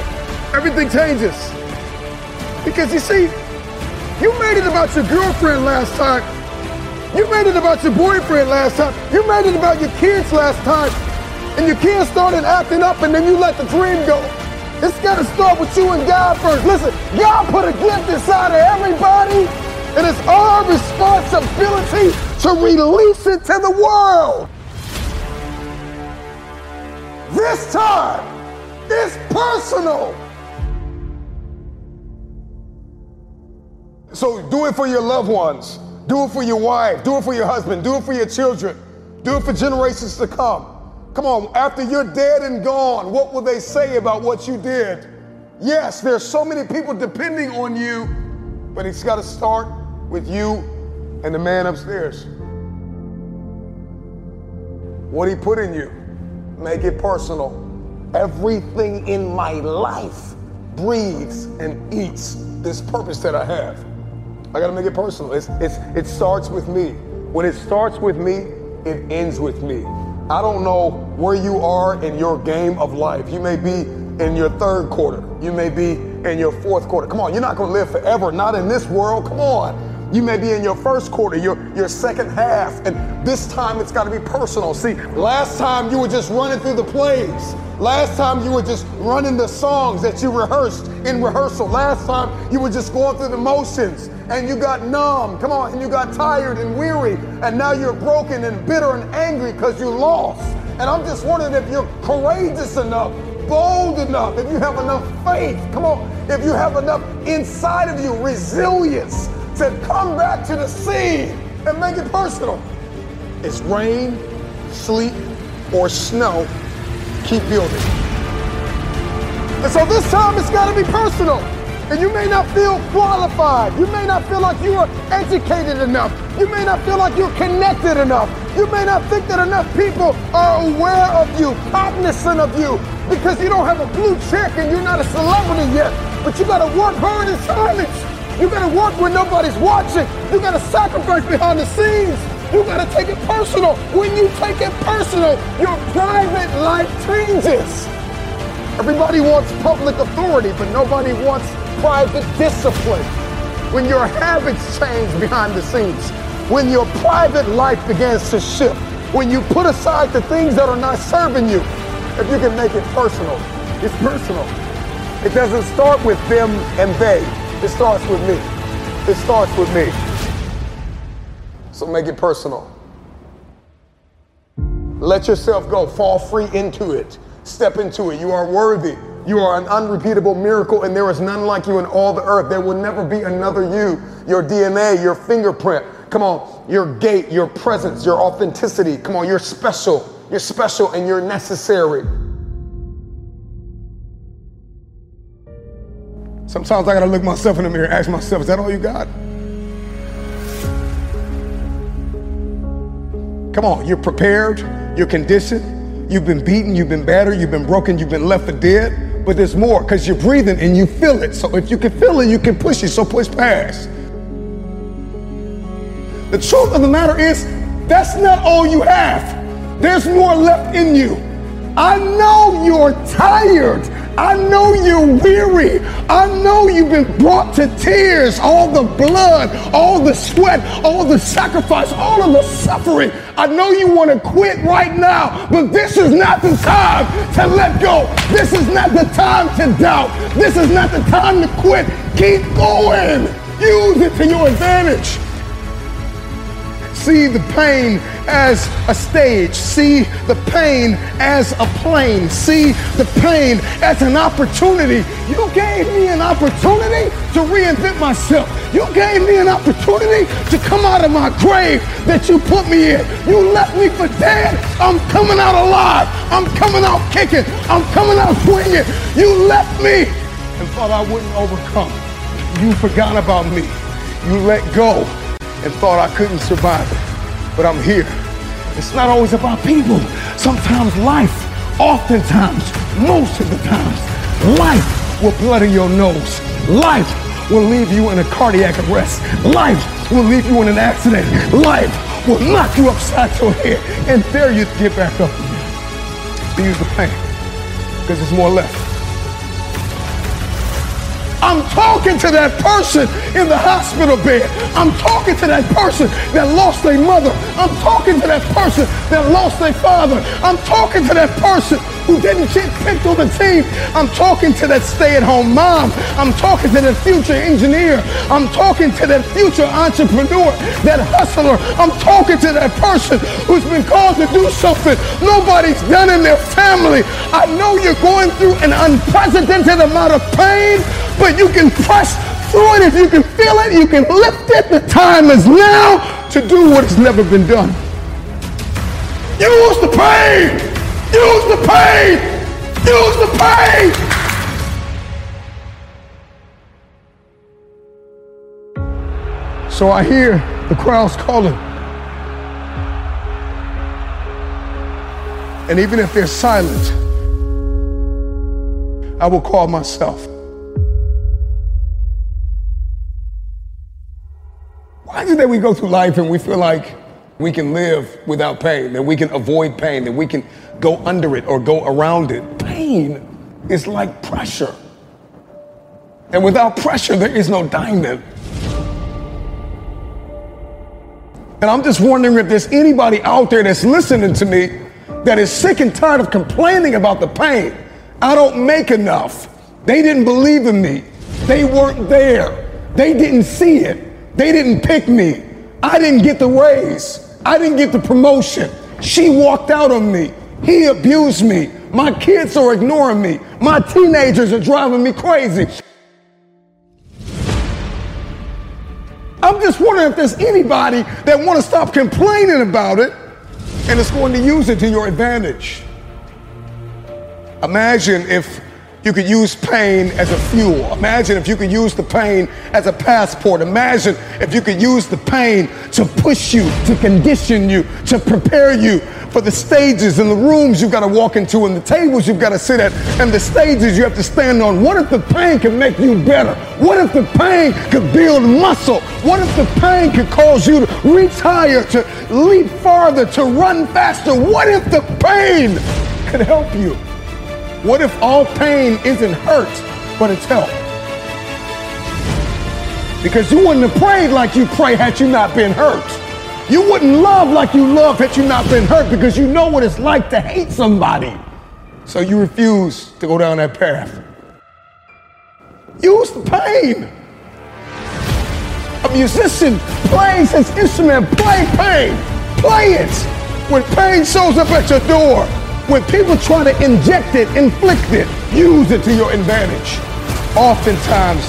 everything changes. Because you see, you made it about your girlfriend last time, you made it about your boyfriend last time. You made it about your kids last time. And your kids started acting up and then you let the dream go. It's got to start with you and God first. Listen, God put a gift inside of everybody. And it's our responsibility to release it to the world. This time, it's personal. So do it for your loved ones. Do it for your wife. Do it for your husband. Do it for your children. Do it for generations to come. Come on, after you're dead and gone, what will they say about what you did? Yes, there's so many people depending on you, but it's got to start with you and the man upstairs. What he put in you, make it personal. Everything in my life breathes and eats this purpose that I have. I got to make it personal. It's, it's, it starts with me. When it starts with me, it ends with me. I don't know where you are in your game of life. You may be in your third quarter. You may be in your fourth quarter. Come on, you're not to live forever, not in this world. Come on. You may be in your first quarter, your, your second half, and this time it's got to be personal. See, last time you were just running through the plays. Last time you were just running the songs that you rehearsed in rehearsal. Last time you were just going through the motions. And you got numb. Come on, and you got tired and weary, and now you're broken and bitter and angry because you lost. And I'm just wondering if you're courageous enough, bold enough, if you have enough faith, come on, if you have enough inside of you resilience to come back to the scene and make it personal. It's rain, sleet, or snow. Keep building. And so this time it's got to be personal. And you may not feel qualified. You may not feel like you are educated enough. You may not feel like you're connected enough. You may not think that enough people are aware of you, cognizant of you, because you don't have a blue check and you're not a celebrity yet. But you got to work hard in silence. You got to work when nobody's watching. You got to sacrifice behind the scenes. You got to take it personal. When you take it personal, your private life changes. Everybody wants public authority, but nobody wants private discipline, when your habits change behind the scenes, when your private life begins to shift, when you put aside the things that are not serving you, if you can make it personal, it's personal. It doesn't start with them and they. It starts with me. It starts with me. So make it personal. Let yourself go. Fall free into it. Step into it. You are worthy. You are an unrepeatable miracle, and there is none like you in all the earth. There will never be another you. Your DNA, your fingerprint, come on, your gait, your presence, your authenticity. Come on, you're special. You're special and you're necessary. Sometimes I gotta look myself in the mirror ask myself, is that all you got? Come on, you're prepared, you're conditioned, you've been beaten, you've been battered, you've been broken, you've been left for dead but there's more because you're breathing and you feel it. So if you can feel it, you can push it. So push past. The truth of the matter is, that's not all you have. There's more left in you. I know you're tired. I know you're weary. I know you've been brought to tears. All the blood, all the sweat, all the sacrifice, all of the suffering. I know you want to quit right now, but this is not the time to let go. This is not the time to doubt. This is not the time to quit. Keep going. Use it to your advantage. See the pain as a stage. See the pain as a plane. See the pain as an opportunity. You gave me an opportunity to reinvent myself. You gave me an opportunity to come out of my grave that you put me in. You left me for dead. I'm coming out alive. I'm coming out kicking. I'm coming out swinging. You left me and thought I wouldn't overcome. You forgot about me. You let go and thought I couldn't survive it. But I'm here. It's not always about people. Sometimes life, oftentimes, most of the times, life will bloody your nose. Life will leave you in a cardiac arrest. Life will leave you in an accident. Life will knock you upside your head and dare you to get back up use the pain because there's more left. I'm talking to that person in the hospital bed. I'm talking to that person that lost their mother. I'm talking to that person that lost their father. I'm talking to that person who didn't get picked on the team. I'm talking to that stay-at-home mom. I'm talking to that future engineer. I'm talking to that future entrepreneur, that hustler. I'm talking to that person who's been called to do something nobody's done in their family. I know you're going through an unprecedented amount of pain, but you can press through it. If you can feel it, you can lift it. The time is now to do what has never been done. Use the pain. Use the pain! Use the pain! So I hear the crowds calling. And even if they're silent, I will call myself. Why is it that we go through life and we feel like we can live without pain, that we can avoid pain, that we can go under it or go around it. Pain is like pressure. And without pressure, there is no diamond. And I'm just wondering if there's anybody out there that's listening to me that is sick and tired of complaining about the pain. I don't make enough. They didn't believe in me. They weren't there. They didn't see it. They didn't pick me. I didn't get the raise. I didn't get the promotion. She walked out on me. He abused me. My kids are ignoring me. My teenagers are driving me crazy. I'm just wondering if there's anybody that want to stop complaining about it and is going to use it to your advantage. Imagine if you could use pain as a fuel. Imagine if you could use the pain as a passport. Imagine if you could use the pain to push you, to condition you, to prepare you for the stages and the rooms you've got to walk into and the tables you've got to sit at and the stages you have to stand on. What if the pain could make you better? What if the pain could build muscle? What if the pain could cause you to reach higher, to leap farther, to run faster? What if the pain could help you? What if all pain isn't hurt, but it's help? Because you wouldn't have prayed like you pray had you not been hurt. You wouldn't love like you love had you not been hurt because you know what it's like to hate somebody. So you refuse to go down that path. Use the pain. A musician plays his instrument, play pain. Play it. When pain shows up at your door, when people try to inject it, inflict it, use it to your advantage. Oftentimes,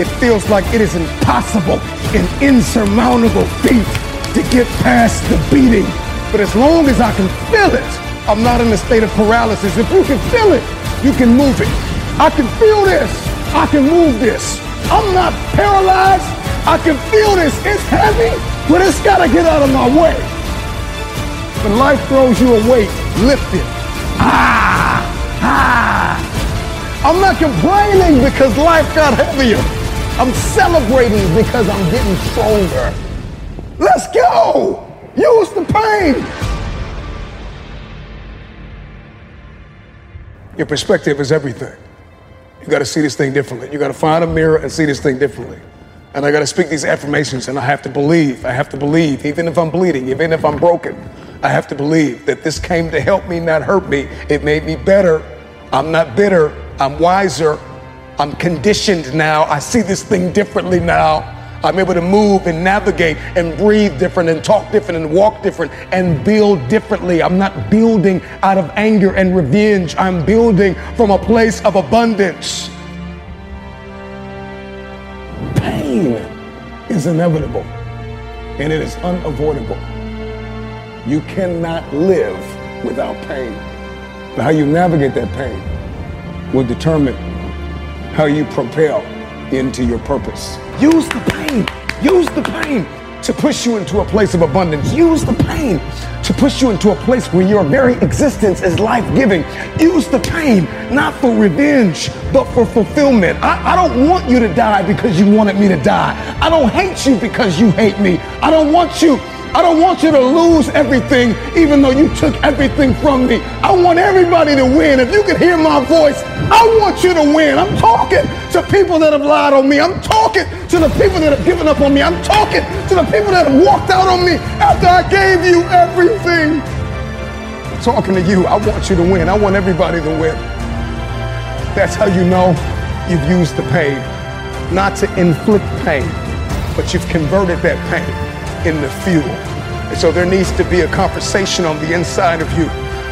it feels like it is impossible, an insurmountable feat to get past the beating. But as long as I can feel it, I'm not in a state of paralysis. If you can feel it, you can move it. I can feel this. I can move this. I'm not paralyzed. I can feel this. It's heavy, but it's got to get out of my way. When life throws you a weight, lift it. Ah, ah. I'm not complaining because life got heavier. I'm celebrating because I'm getting stronger. Let's go. Use the pain. Your perspective is everything. You got to see this thing differently. You got to find a mirror and see this thing differently. And I got to speak these affirmations and I have to believe. I have to believe, even if I'm bleeding, even if I'm broken. I have to believe that this came to help me, not hurt me. It made me better. I'm not bitter. I'm wiser. I'm conditioned now. I see this thing differently now. I'm able to move and navigate and breathe different and talk different and walk different and build differently. I'm not building out of anger and revenge. I'm building from a place of abundance. Pain is inevitable and it is unavoidable. You cannot live without pain. But how you navigate that pain will determine how you propel into your purpose. Use the pain. Use the pain to push you into a place of abundance. Use the pain to push you into a place where your very existence is life giving. Use the pain not for revenge, but for fulfillment. I, I, don't want you to die because you wanted me to die. I don't hate you because you hate me. I don't want you I don't want you to lose everything, even though you took everything from me. I want everybody to win. If you can hear my voice, I want you to win. I'm talking to people that have lied on me. I'm talking to the people that have given up on me. I'm talking to the people that have walked out on me after I gave you everything. I'm talking to you. I want you to win. I want everybody to win. That's how you know you've used the pain, not to inflict pain, but you've converted that pain into fuel. And so there needs to be a conversation on the inside of you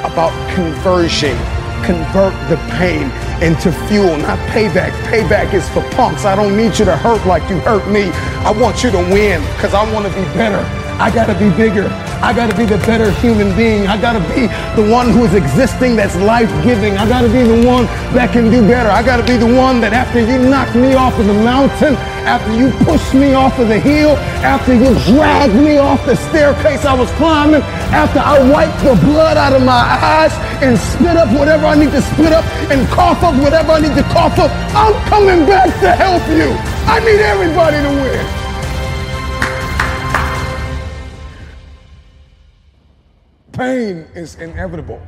about conversion. Convert the pain into fuel, not payback. Payback is for punks. I don't need you to hurt like you hurt me. I want you to win because I want to be better. I got to be bigger. I got to be the better human being. I got to be the one who is existing that's life giving. I got to be the one that can do better. I got to be the one that after you knock me off of the mountain, after you pushed me off of the hill, after you dragged me off the staircase I was climbing, after I wiped the blood out of my eyes and spit up whatever I need to spit up and cough up whatever I need to cough up, I'm coming back to help you. I need everybody to win. Pain is inevitable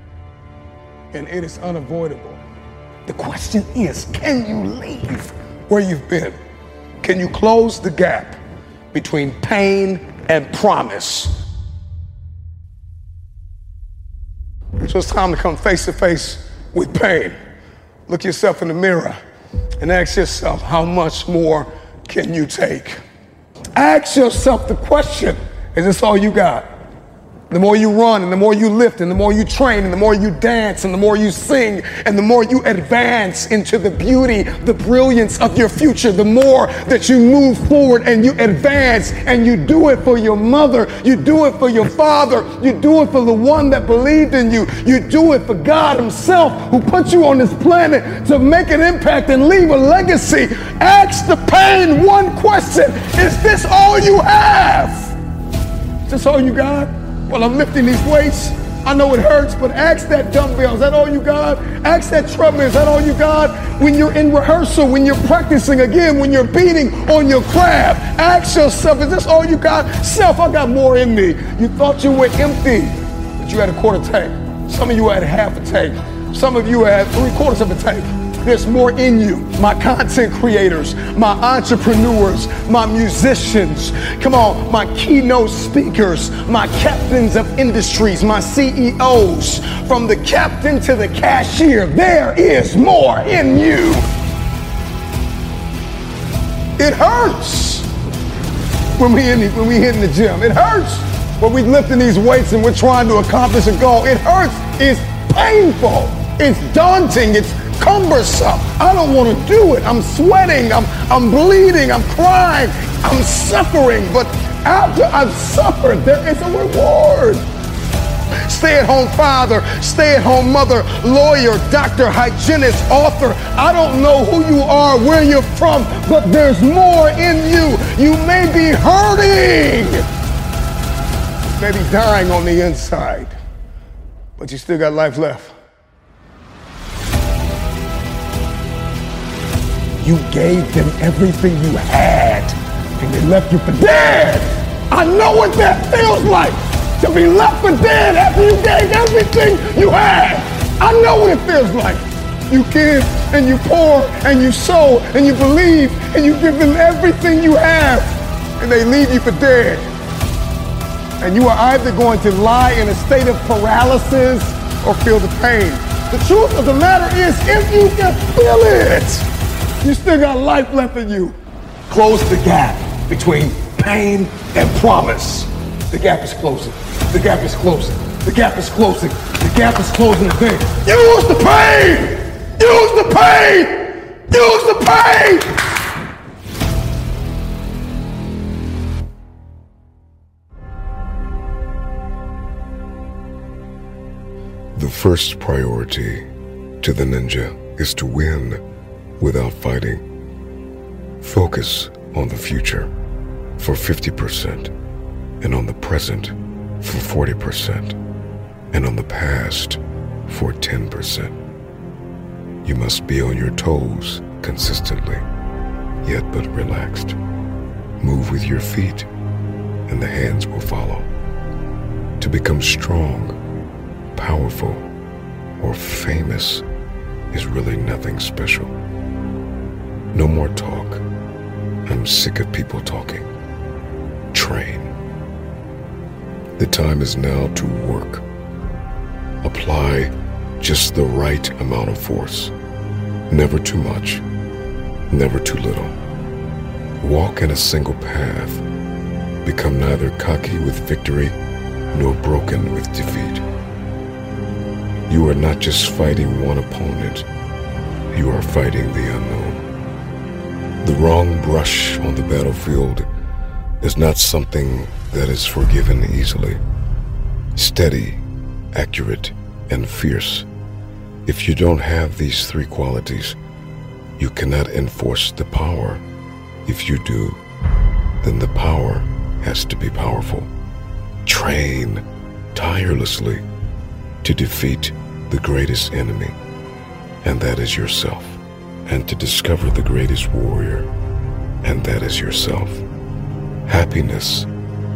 and it is unavoidable. The question is can you leave where you've been? Can you close the gap between pain and promise? So it's time to come face to face with pain. Look yourself in the mirror and ask yourself, how much more can you take? Ask yourself the question is this all you got? The more you run and the more you lift and the more you train and the more you dance and the more you sing and the more you advance into the beauty, the brilliance of your future, the more that you move forward and you advance and you do it for your mother, you do it for your father, you do it for the one that believed in you, you do it for God Himself who put you on this planet to make an impact and leave a legacy. Ask the pain one question Is this all you have? Is this all you got? Well, I'm lifting these weights. I know it hurts, but ask that dumbbell. Is that all you got? Ask that treadmill. Is that all you got? When you're in rehearsal, when you're practicing again, when you're beating on your craft, ask yourself, is this all you got? Self, I got more in me. You thought you were empty, but you had a quarter tank. Some of you had half a tank. Some of you had three quarters of a tank. There's more in you. My content creators, my entrepreneurs, my musicians, come on, my keynote speakers, my captains of industries, my CEOs, from the captain to the cashier, there is more in you. It hurts when we in the, when we hit in the gym. It hurts when we lifting these weights and we're trying to accomplish a goal. It hurts. It's painful. It's daunting. It's cumbersome. I don't want to do it. I'm sweating. I'm, I'm bleeding. I'm crying. I'm suffering. But after I've suffered, there is a reward. Stay at home father, stay at home mother, lawyer, doctor, hygienist, author. I don't know who you are, where you're from, but there's more in you. You may be hurting, maybe dying on the inside, but you still got life left. You gave them everything you had, and they left you for dead. I know what that feels like to be left for dead after you gave everything you had. I know what it feels like. You give and you pour and you sow and you believe and you give them everything you have, and they leave you for dead. And you are either going to lie in a state of paralysis or feel the pain. The truth of the matter is, if you can feel it, you still got life left in you. Close the gap between pain and promise. The gap is closing. The gap is closing. The gap is closing. The gap is closing again. Use the pain! Use the pain! Use the pain! The first priority to the ninja is to win without fighting. Focus on the future for 50% and on the present for 40% and on the past for 10%. You must be on your toes consistently, yet but relaxed. Move with your feet and the hands will follow. To become strong, powerful, or famous is really nothing special. No more talk. I'm sick of people talking. Train. The time is now to work. Apply just the right amount of force. Never too much, never too little. Walk in a single path. Become neither cocky with victory nor broken with defeat. You are not just fighting one opponent, you are fighting the unknown. The wrong brush on the battlefield is not something that is forgiven easily. Steady, accurate, and fierce. If you don't have these three qualities, you cannot enforce the power. If you do, then the power has to be powerful. Train tirelessly to defeat the greatest enemy, and that is yourself and to discover the greatest warrior, and that is yourself. Happiness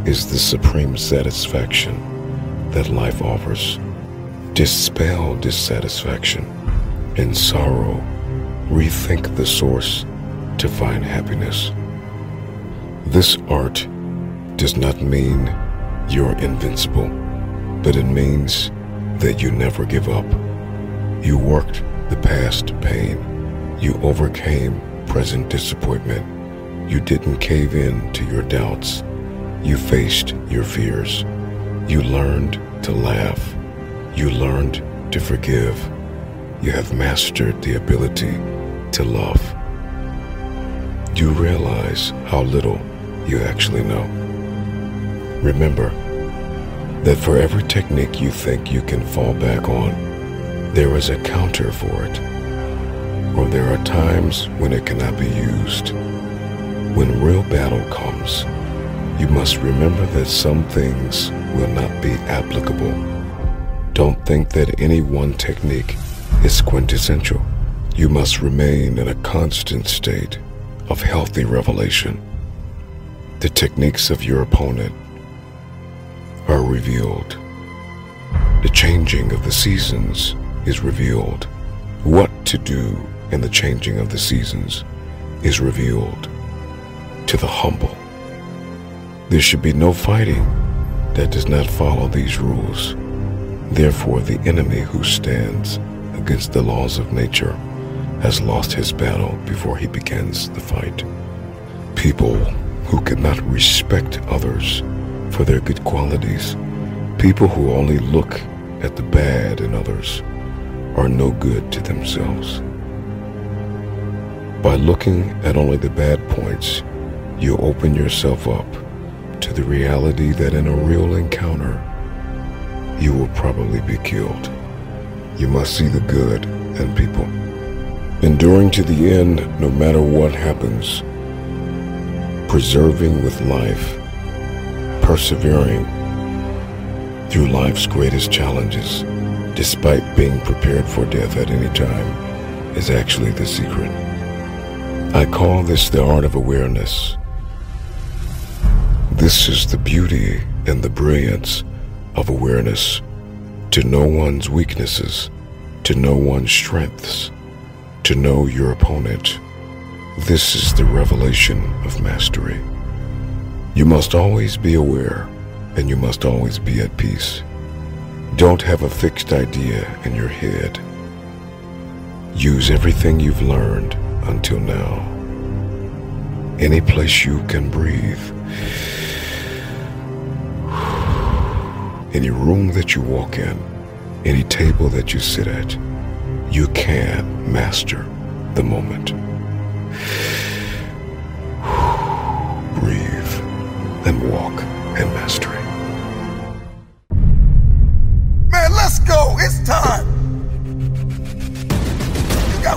is the supreme satisfaction that life offers. Dispel dissatisfaction and sorrow. Rethink the source to find happiness. This art does not mean you're invincible, but it means that you never give up. You worked the past pain you overcame present disappointment. you didn't cave in to your doubts. You faced your fears. You learned to laugh. You learned to forgive. You have mastered the ability to love. You realize how little you actually know. Remember that for every technique you think you can fall back on, there is a counter for it. Or there are times when it cannot be used. When real battle comes, you must remember that some things will not be applicable. Don't think that any one technique is quintessential. You must remain in a constant state of healthy revelation. The techniques of your opponent are revealed. The changing of the seasons is revealed. What to do in the changing of the seasons is revealed to the humble. There should be no fighting that does not follow these rules. Therefore, the enemy who stands against the laws of nature has lost his battle before he begins the fight. People who cannot respect others for their good qualities, people who only look at the bad in others, are no good to themselves. By looking at only the bad points, you open yourself up to the reality that in a real encounter, you will probably be killed. You must see the good in people. Enduring to the end, no matter what happens. Preserving with life. Persevering through life's greatest challenges, despite being prepared for death at any time, is actually the secret. I call this the art of awareness. This is the beauty and the brilliance of awareness to know one's weaknesses, to know one's strengths, to know your opponent. This is the revelation of mastery. You must always be aware and you must always be at peace. Don't have a fixed idea in your head. Use everything you've learned until now. Any place you can breathe. Any room that you walk in, any table that you sit at, you can master the moment. Breathe and walk in mastery. Man, let's go. It's time.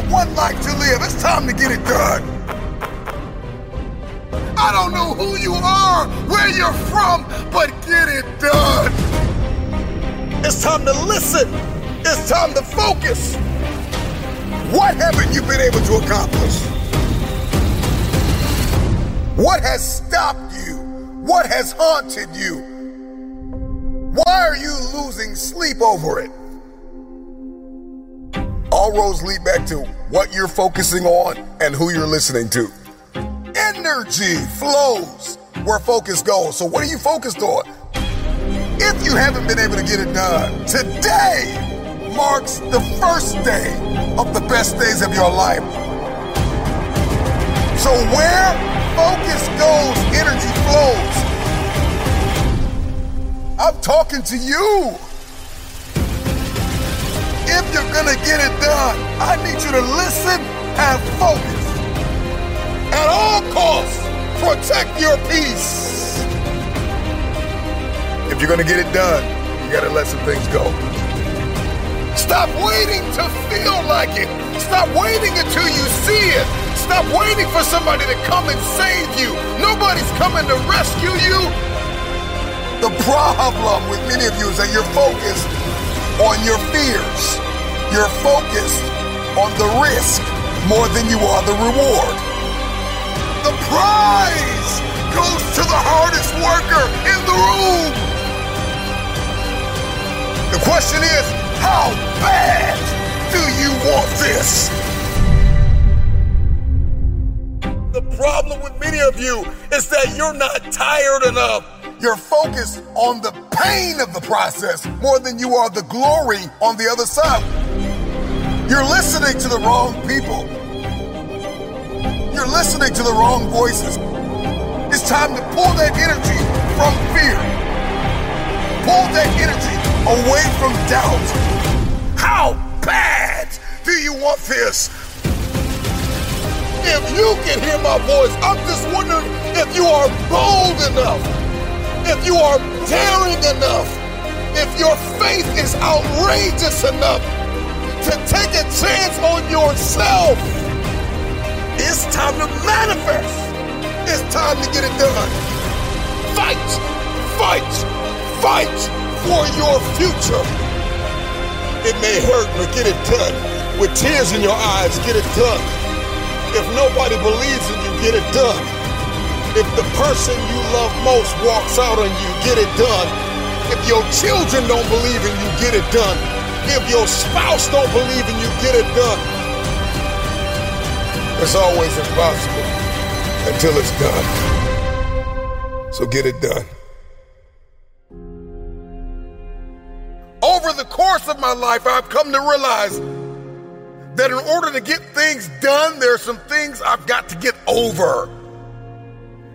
One life to live. It's time to get it done. I don't know who you are, where you're from, but get it done. It's time to listen. It's time to focus. What haven't you been able to accomplish? What has stopped you? What has haunted you? Why are you losing sleep over it? All roads lead back to what you're focusing on and who you're listening to. Energy flows where focus goes. So, what are you focused on? If you haven't been able to get it done, today marks the first day of the best days of your life. So, where focus goes, energy flows. I'm talking to you. If you're gonna get it done, I need you to listen and focus. At all costs, protect your peace. If you're gonna get it done, you gotta let some things go. Stop waiting to feel like it. Stop waiting until you see it. Stop waiting for somebody to come and save you. Nobody's coming to rescue you. The problem with many of you is that you're focused on your fears. You're focused on the risk more than you are the reward. The prize goes to the hardest worker in the room. The question is, how bad do you want this? The problem with many of you is that you're not tired enough. You're focused on the pain of the process more than you are the glory on the other side. You're listening to the wrong people. you're listening to the wrong voices. It's time to pull that energy from fear. Pull that energy away from doubt. How bad do you want this? If you can hear my voice, I'm just wondering if you are bold enough, if you are daring enough, if your faith is outrageous enough to take a chance on yourself. It's time to manifest. It's time to get it done. Fight, fight, fight for your future. It may hurt, but get it done. With tears in your eyes, get it done. If nobody believes in you, get it done. If the person you love most walks out on you, get it done. If your children don't believe in you, get it done. If your spouse don't believe in you, get it done. It's always impossible until it's done. So get it done. Over the course of my life, I've come to realize that in order to get things done, there are some things I've got to get over.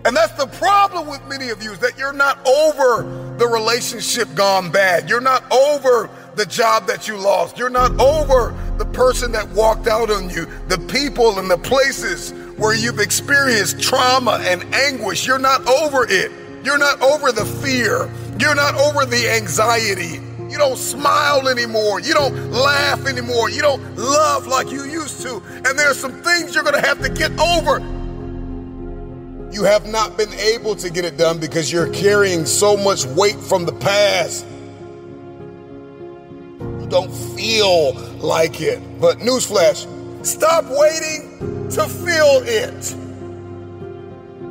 And that's the problem with many of you is that you're not over the relationship gone bad. You're not over the job that you lost. You're not over the person that walked out on you, the people and the places where you've experienced trauma and anguish. You're not over it. You're not over the fear. You're not over the anxiety. You don't smile anymore. You don't laugh anymore. You don't love like you used to. And there's some things you're going to have to get over. You have not been able to get it done because you're carrying so much weight from the past. You don't feel like it. But newsflash, stop waiting to feel it.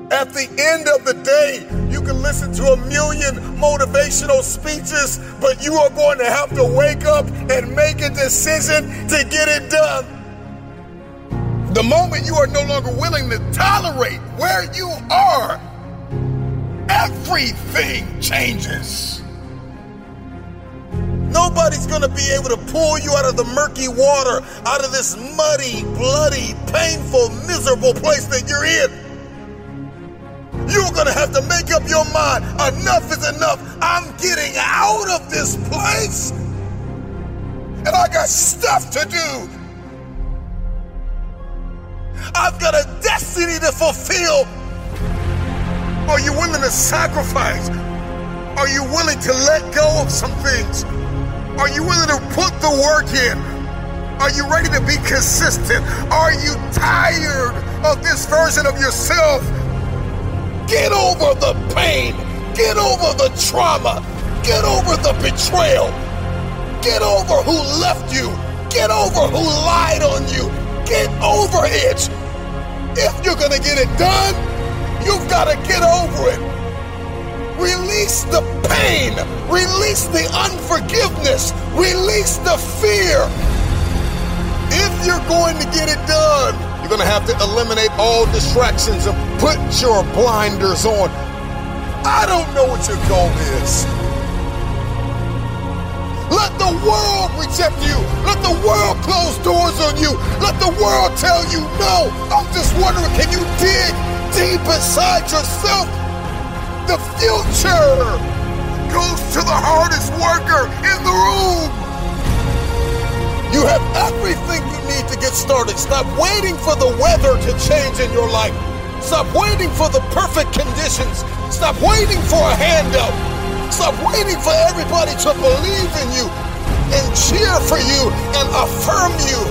At the end of the day, you can listen to a million motivational speeches, but you are going to have to wake up and make a decision to get it done. The moment you are no longer willing to tolerate where you are, everything changes. Nobody's gonna be able to pull you out of the murky water, out of this muddy, bloody, painful, miserable place that you're in. You're gonna have to make up your mind. Enough is enough. I'm getting out of this place. And I got stuff to do. I've got a destiny to fulfill. Are you willing to sacrifice? Are you willing to let go of some things? Are you willing to put the work in? Are you ready to be consistent? Are you tired of this version of yourself? Get over the pain. Get over the trauma. Get over the betrayal. Get over who left you. Get over who lied on you. Get over it. If you're going to get it done, you've got to get over it. Release the pain. Release the unforgiveness. Release the fear. If you're going to get it done, you're going to have to eliminate all distractions and put your blinders on. I don't know what your goal is. Let the world reject you. Let the world close doors on you. Let the world tell you no. I'm just wondering can you dig deep inside yourself? The future goes to the hardest worker in the room. You have everything you need to get started. Stop waiting for the weather to change in your life. Stop waiting for the perfect conditions. Stop waiting for a handout. Stop waiting for everybody to believe in you and cheer for you and affirm you.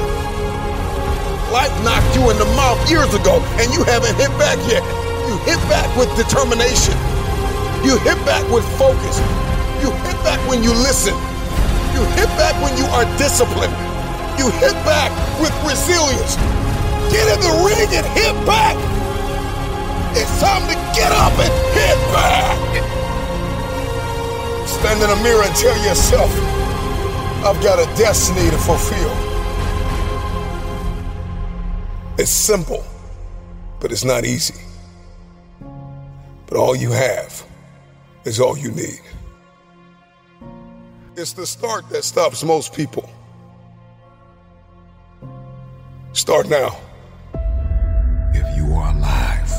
Life knocked you in the mouth years ago and you haven't hit back yet. You hit back with determination. You hit back with focus. You hit back when you listen. You hit back when you are disciplined. You hit back with resilience. Get in the ring and hit back. It's time to get up and hit back. Stand in the mirror and tell yourself, I've got a destiny to fulfill. It's simple, but it's not easy. But all you have is all you need. It's the start that stops most people. Start now. If you are alive,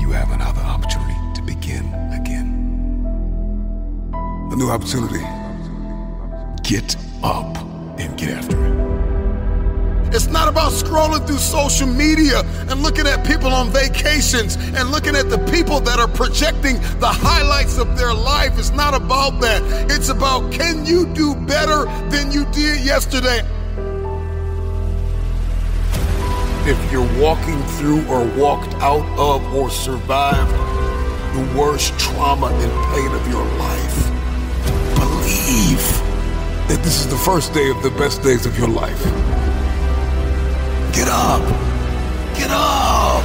you have another opportunity to begin again new opportunity. Get up and get after it. It's not about scrolling through social media and looking at people on vacations and looking at the people that are projecting the highlights of their life. It's not about that. It's about can you do better than you did yesterday? If you're walking through or walked out of or survived the worst trauma and pain of your life, believe that this is the first day of the best days of your life. Get up! Get up!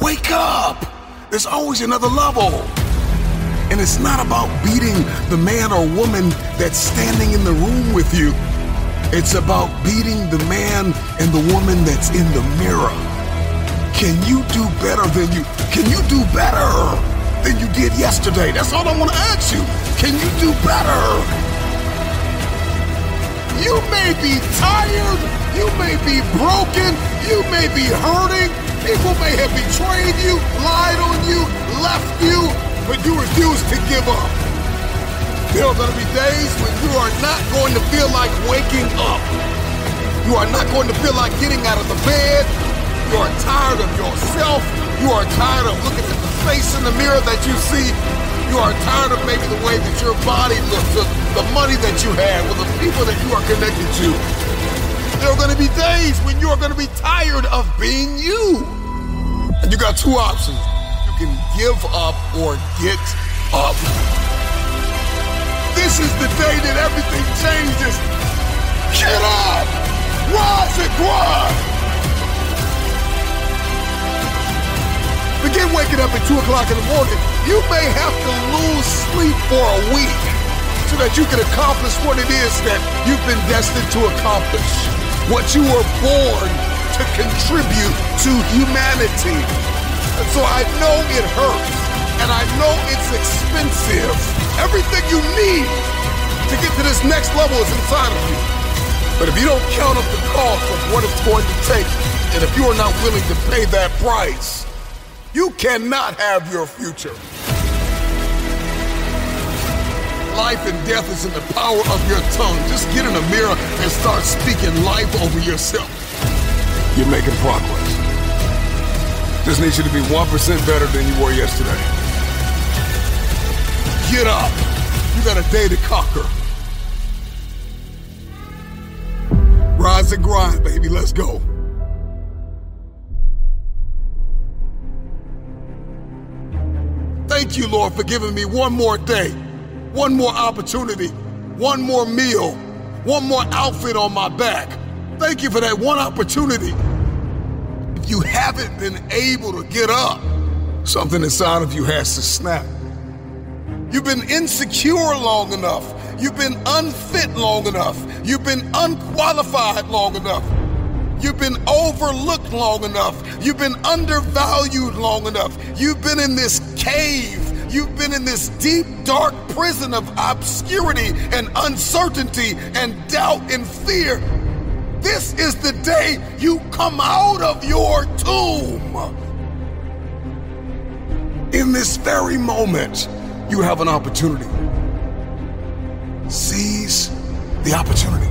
Wake up! There's always another level. And it's not about beating the man or woman that's standing in the room with you. It's about beating the man and the woman that's in the mirror. Can you do better than you can you do better than you did yesterday? That's all I want to ask you. Can you do better? You may be tired you may be broken. You may be hurting. People may have betrayed you, lied on you, left you, but you refuse to give up. There are going to be days when you are not going to feel like waking up. You are not going to feel like getting out of the bed. You are tired of yourself. You are tired of looking at the face in the mirror that you see. You are tired of maybe the way that your body looks, the money that you have, or the people that you are connected to. There are going to be days when you are going to be tired of being you. And you got two options. You can give up or get up. This is the day that everything changes. Get up! Rise and grind! Begin waking up at 2 o'clock in the morning. You may have to lose sleep for a week so that you can accomplish what it is that you've been destined to accomplish what you were born to contribute to humanity. And so I know it hurts, and I know it's expensive. Everything you need to get to this next level is inside of you. But if you don't count up the cost of what it's going to take, and if you are not willing to pay that price, you cannot have your future life and death is in the power of your tongue. Just get in a mirror and start speaking life over yourself. You're making progress. Just need you to be 1% better than you were yesterday. Get up. You got a day to conquer. Rise and grind, baby. Let's go. Thank you, Lord, for giving me one more day one more opportunity, one more meal, one more outfit on my back. Thank you for that one opportunity. If you haven't been able to get up, something inside of you has to snap. You've been insecure long enough. You've been unfit long enough. You've been unqualified long enough. You've been overlooked long enough. You've been undervalued long enough. You've been in this cave You've been in this deep, dark prison of obscurity and uncertainty and doubt and fear. This is the day you come out of your tomb. In this very moment, you have an opportunity. Seize the opportunity.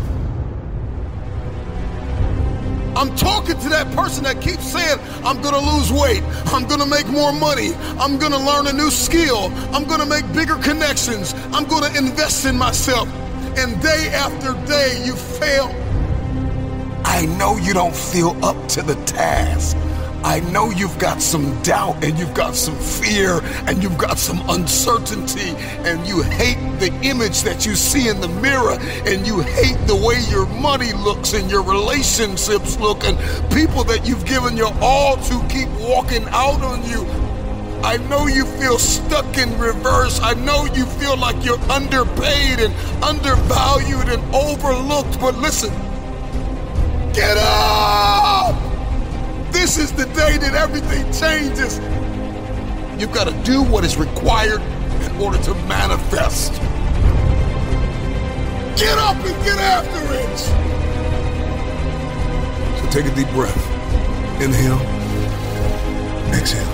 I'm talking to that person that keeps saying, I'm gonna lose weight, I'm gonna make more money, I'm gonna learn a new skill, I'm gonna make bigger connections, I'm gonna invest in myself. And day after day, you fail. I know you don't feel up to the task. I know you've got some doubt and you've got some fear and you've got some uncertainty and you hate the image that you see in the mirror and you hate the way your money looks and your relationships look and people that you've given your all to keep walking out on you. I know you feel stuck in reverse. I know you feel like you're underpaid and undervalued and overlooked, but listen, get up! This is the day that everything changes. You've got to do what is required in order to manifest. Get up and get after it. So take a deep breath. Inhale. Exhale.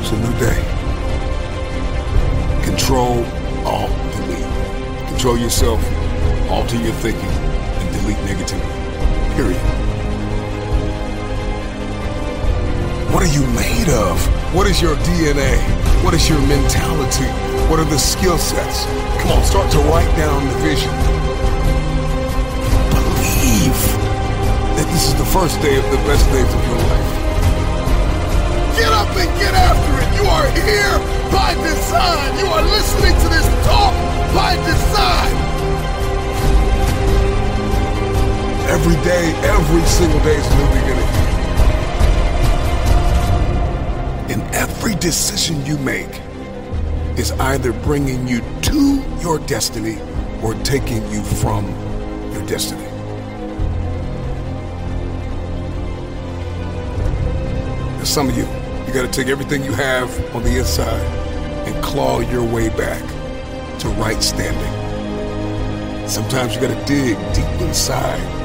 It's a new day. Control, Alt, Delete. Control yourself, alter your thinking, and delete negativity. Period. What are you made of? What is your DNA? What is your mentality? What are the skill sets? Come on, start to write down the vision. Believe that this is the first day of the best days of your life. Get up and get after it. You are here by design. You are listening to this talk by design. Every day, every single day is a new beginning. And every decision you make is either bringing you to your destiny or taking you from your destiny. And some of you, you got to take everything you have on the inside and claw your way back to right standing. Sometimes you got to dig deep inside.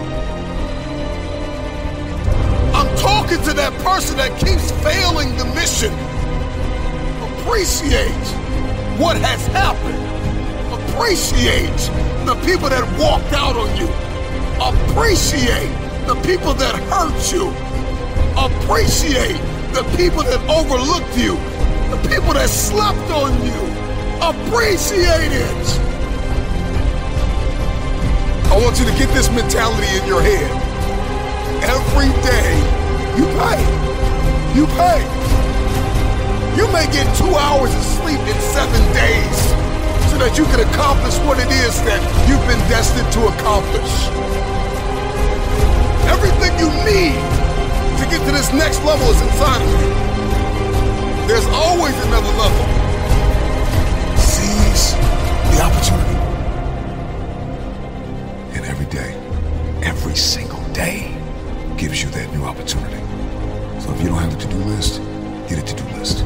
Talking to that person that keeps failing the mission. Appreciate what has happened. Appreciate the people that walked out on you. Appreciate the people that hurt you. Appreciate the people that overlooked you. The people that slept on you. Appreciate it. I want you to get this mentality in your head. Every day, you pay. You pay. You may get two hours of sleep in seven days so that you can accomplish what it is that you've been destined to accomplish. Everything you need to get to this next level is inside of you. There's always another level. Seize the opportunity. And every day, every single day gives you that new opportunity. So if you don't have a to-do list, get a to-do list.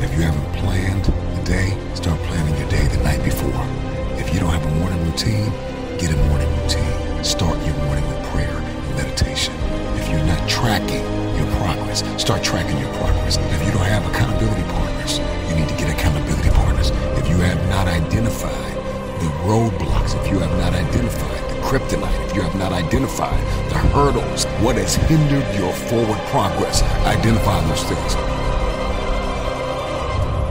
If you haven't planned the day, start planning your day the night before. If you don't have a morning routine, get a morning routine. Start your morning with prayer and meditation. If you're not tracking your progress, start tracking your progress. If you don't have accountability partners, you need to get accountability partners. If you have not identified the roadblocks, if you have not identified kryptonite, if you have not identified the hurdles, what has hindered your forward progress, identify those things.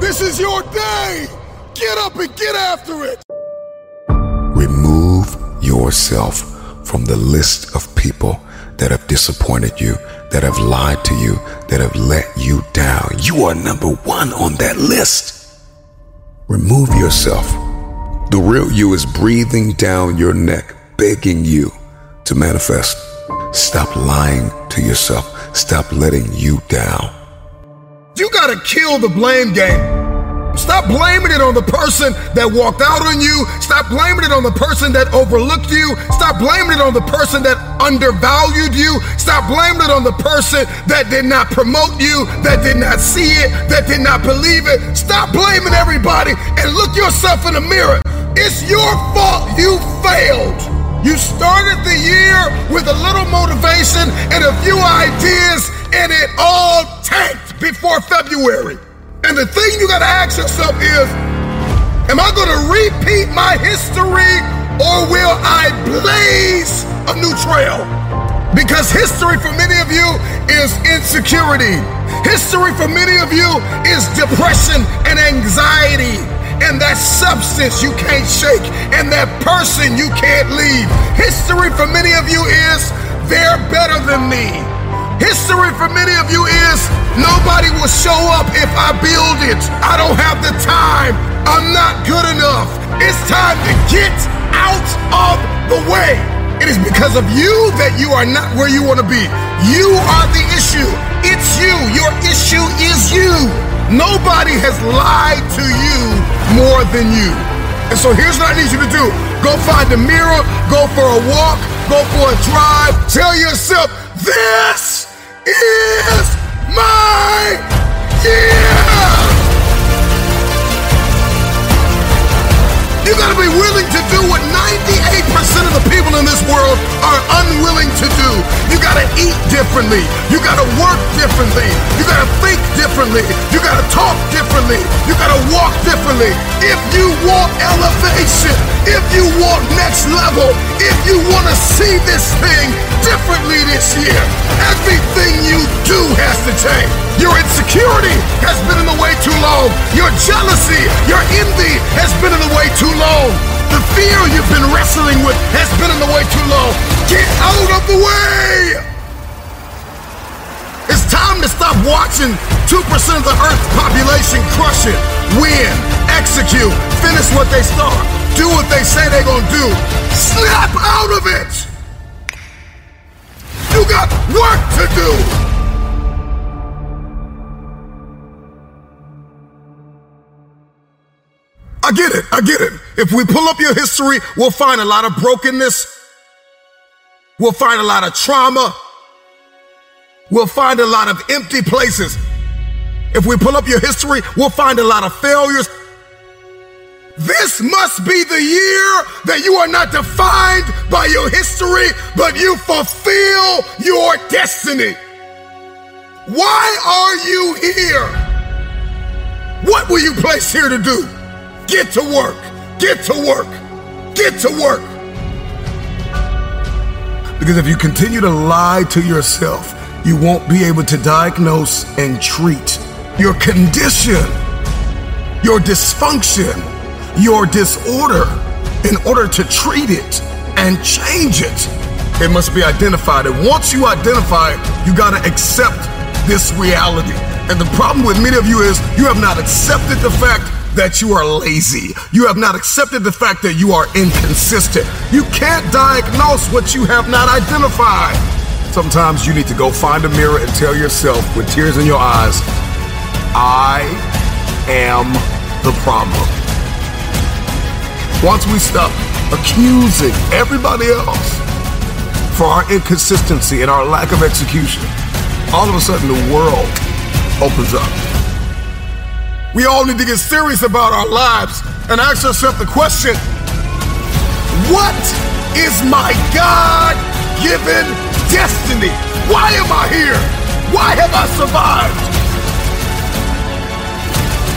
This is your day! Get up and get after it! Remove yourself from the list of people that have disappointed you, that have lied to you, that have let you down. You are number one on that list. Remove yourself. The real you is breathing down your neck, begging you to manifest. Stop lying to yourself. Stop letting you down. You gotta kill the blame game. Stop blaming it on the person that walked out on you. Stop blaming it on the person that overlooked you. Stop blaming it on the person that undervalued you. Stop blaming it on the person that did not promote you, that did not see it, that did not believe it. Stop blaming everybody and look yourself in the mirror. It's your fault you failed. You started the year with a little motivation and a few ideas, and it all tanked before February. And the thing you gotta ask yourself is Am I gonna repeat my history or will I blaze a new trail? Because history for many of you is insecurity. History for many of you is depression and anxiety. And that substance you can't shake, and that person you can't leave. History for many of you is they're better than me. History for many of you is nobody will show up if I build it. I don't have the time. I'm not good enough. It's time to get out of the way. It is because of you that you are not where you want to be. You are the issue. Nobody has lied to you more than you. And so here's what I need you to do go find a mirror, go for a walk, go for a drive. Tell yourself, this is my year! You gotta be willing to do what 98% of the people in this world are unwilling to do. You gotta eat differently. You gotta work differently. You gotta think differently. You gotta talk differently. You gotta walk differently. If you want elevation, if you want next level, if you wanna see this thing differently this year, everything you do has to change. Your insecurity has been in the way too long. Your jealousy, your envy has been in the way too long. The fear you've been wrestling with has been in the way too long. Get out of the way! It's time to stop watching 2% of the Earth's population crush it, win, execute, finish what they start, do what they say they're gonna do. Snap out of it! You got work to do! Get it. I get it. If we pull up your history, we'll find a lot of brokenness. We'll find a lot of trauma. We'll find a lot of empty places. If we pull up your history, we'll find a lot of failures. This must be the year that you are not defined by your history, but you fulfill your destiny. Why are you here? What were you placed here to do? Get to work. Get to work. Get to work. Because if you continue to lie to yourself, you won't be able to diagnose and treat your condition, your dysfunction, your disorder in order to treat it and change it. It must be identified. And once you identify it, you got to accept this reality. And the problem with many of you is you have not accepted the fact that you are lazy. You have not accepted the fact that you are inconsistent. You can't diagnose what you have not identified. Sometimes you need to go find a mirror and tell yourself with tears in your eyes, I am the problem. Once we stop accusing everybody else for our inconsistency and our lack of execution, all of a sudden the world opens up. We all need to get serious about our lives and ask ourselves the question What is my God given destiny? Why am I here? Why have I survived?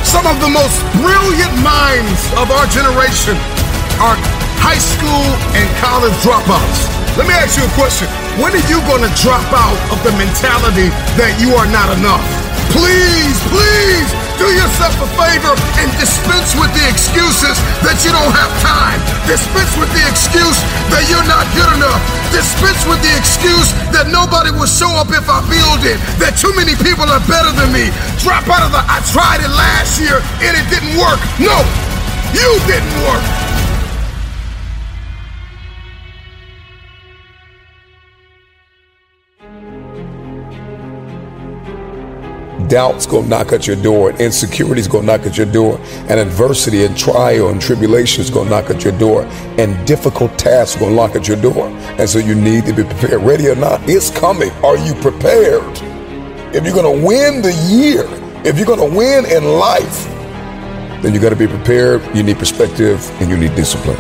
Some of the most brilliant minds of our generation are high school and college dropouts. Let me ask you a question. When are you going to drop out of the mentality that you are not enough? Please, please do yourself a favor and dispense with the excuses that you don't have time. Dispense with the excuse that you're not good enough. Dispense with the excuse that nobody will show up if I build it. That too many people are better than me. Drop out of the I tried it last year and it didn't work. No, you didn't work. Doubt's gonna knock at your door, and insecurity's gonna knock at your door, and adversity and trial and tribulation is gonna knock at your door, and difficult tasks are gonna knock at your door. And so you need to be prepared. Ready or not, it's coming. Are you prepared? If you're gonna win the year, if you're gonna win in life, then you gotta be prepared, you need perspective, and you need discipline.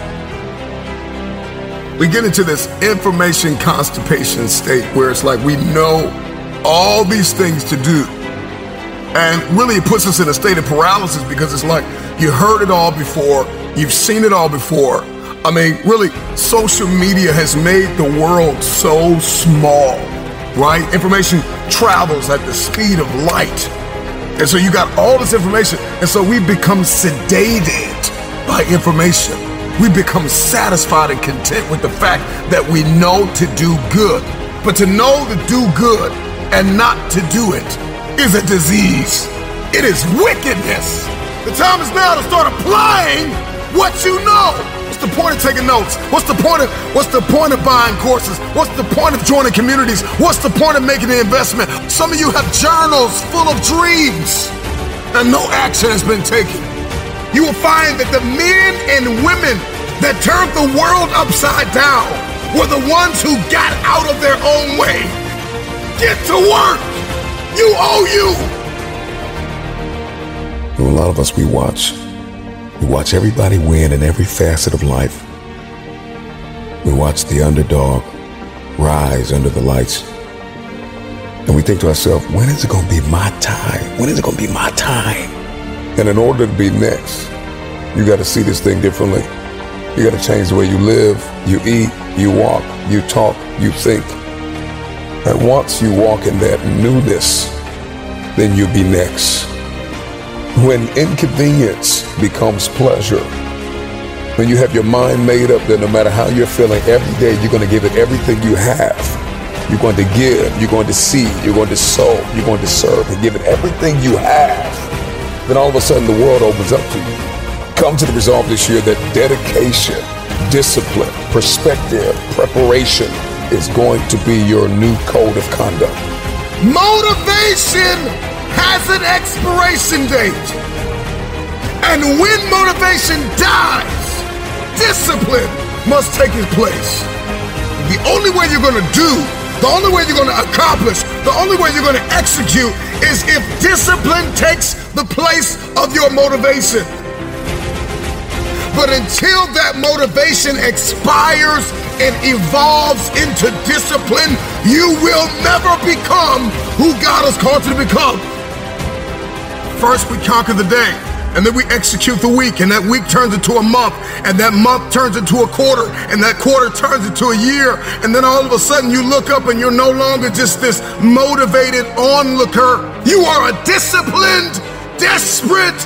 We get into this information constipation state where it's like we know all these things to do and really, it puts us in a state of paralysis because it's like you heard it all before, you've seen it all before. I mean, really, social media has made the world so small, right? Information travels at the speed of light. And so you got all this information. And so we become sedated by information. We become satisfied and content with the fact that we know to do good. But to know to do good and not to do it is a disease. It is wickedness. The time is now to start applying what you know. What's the point of taking notes? What's the point of what's the point of buying courses? What's the point of joining communities? What's the point of making an investment? Some of you have journals full of dreams and no action has been taken. You will find that the men and women that turned the world upside down were the ones who got out of their own way. Get to work. You owe you. A lot of us, we watch. We watch everybody win in every facet of life. We watch the underdog rise under the lights. And we think to ourselves, when is it going to be my time? When is it going to be my time? And in order to be next, you got to see this thing differently. You got to change the way you live, you eat, you walk, you talk, you think. And once you walk in that newness, then you'll be next. When inconvenience becomes pleasure, when you have your mind made up that no matter how you're feeling, every day you're going to give it everything you have. You're going to give, you're going to see, you're going to sow, you're going to serve, and give it everything you have. Then all of a sudden the world opens up to you. Come to the resolve this year that dedication, discipline, perspective, preparation is going to be your new code of conduct. Motivation has an expiration date. And when motivation dies, discipline must take its place. The only way you're gonna do, the only way you're gonna accomplish, the only way you're gonna execute is if discipline takes the place of your motivation. But until that motivation expires and evolves into discipline, you will never become who God has called you to become. First, we conquer the day and then we execute the week, and that week turns into a month, and that month turns into a quarter, and that quarter turns into a year, and then all of a sudden you look up and you're no longer just this motivated onlooker. You are a disciplined, desperate,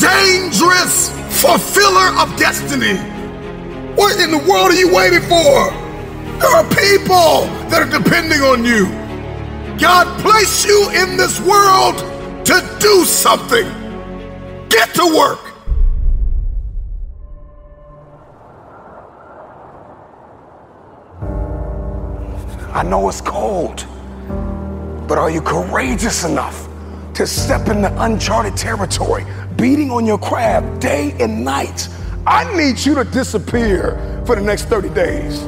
dangerous fulfiller of destiny. What in the world are you waiting for? There are people that are depending on you. God placed you in this world to do something. Get to work. I know it's cold, but are you courageous enough to step into uncharted territory, beating on your crab day and night? I need you to disappear for the next 30 days.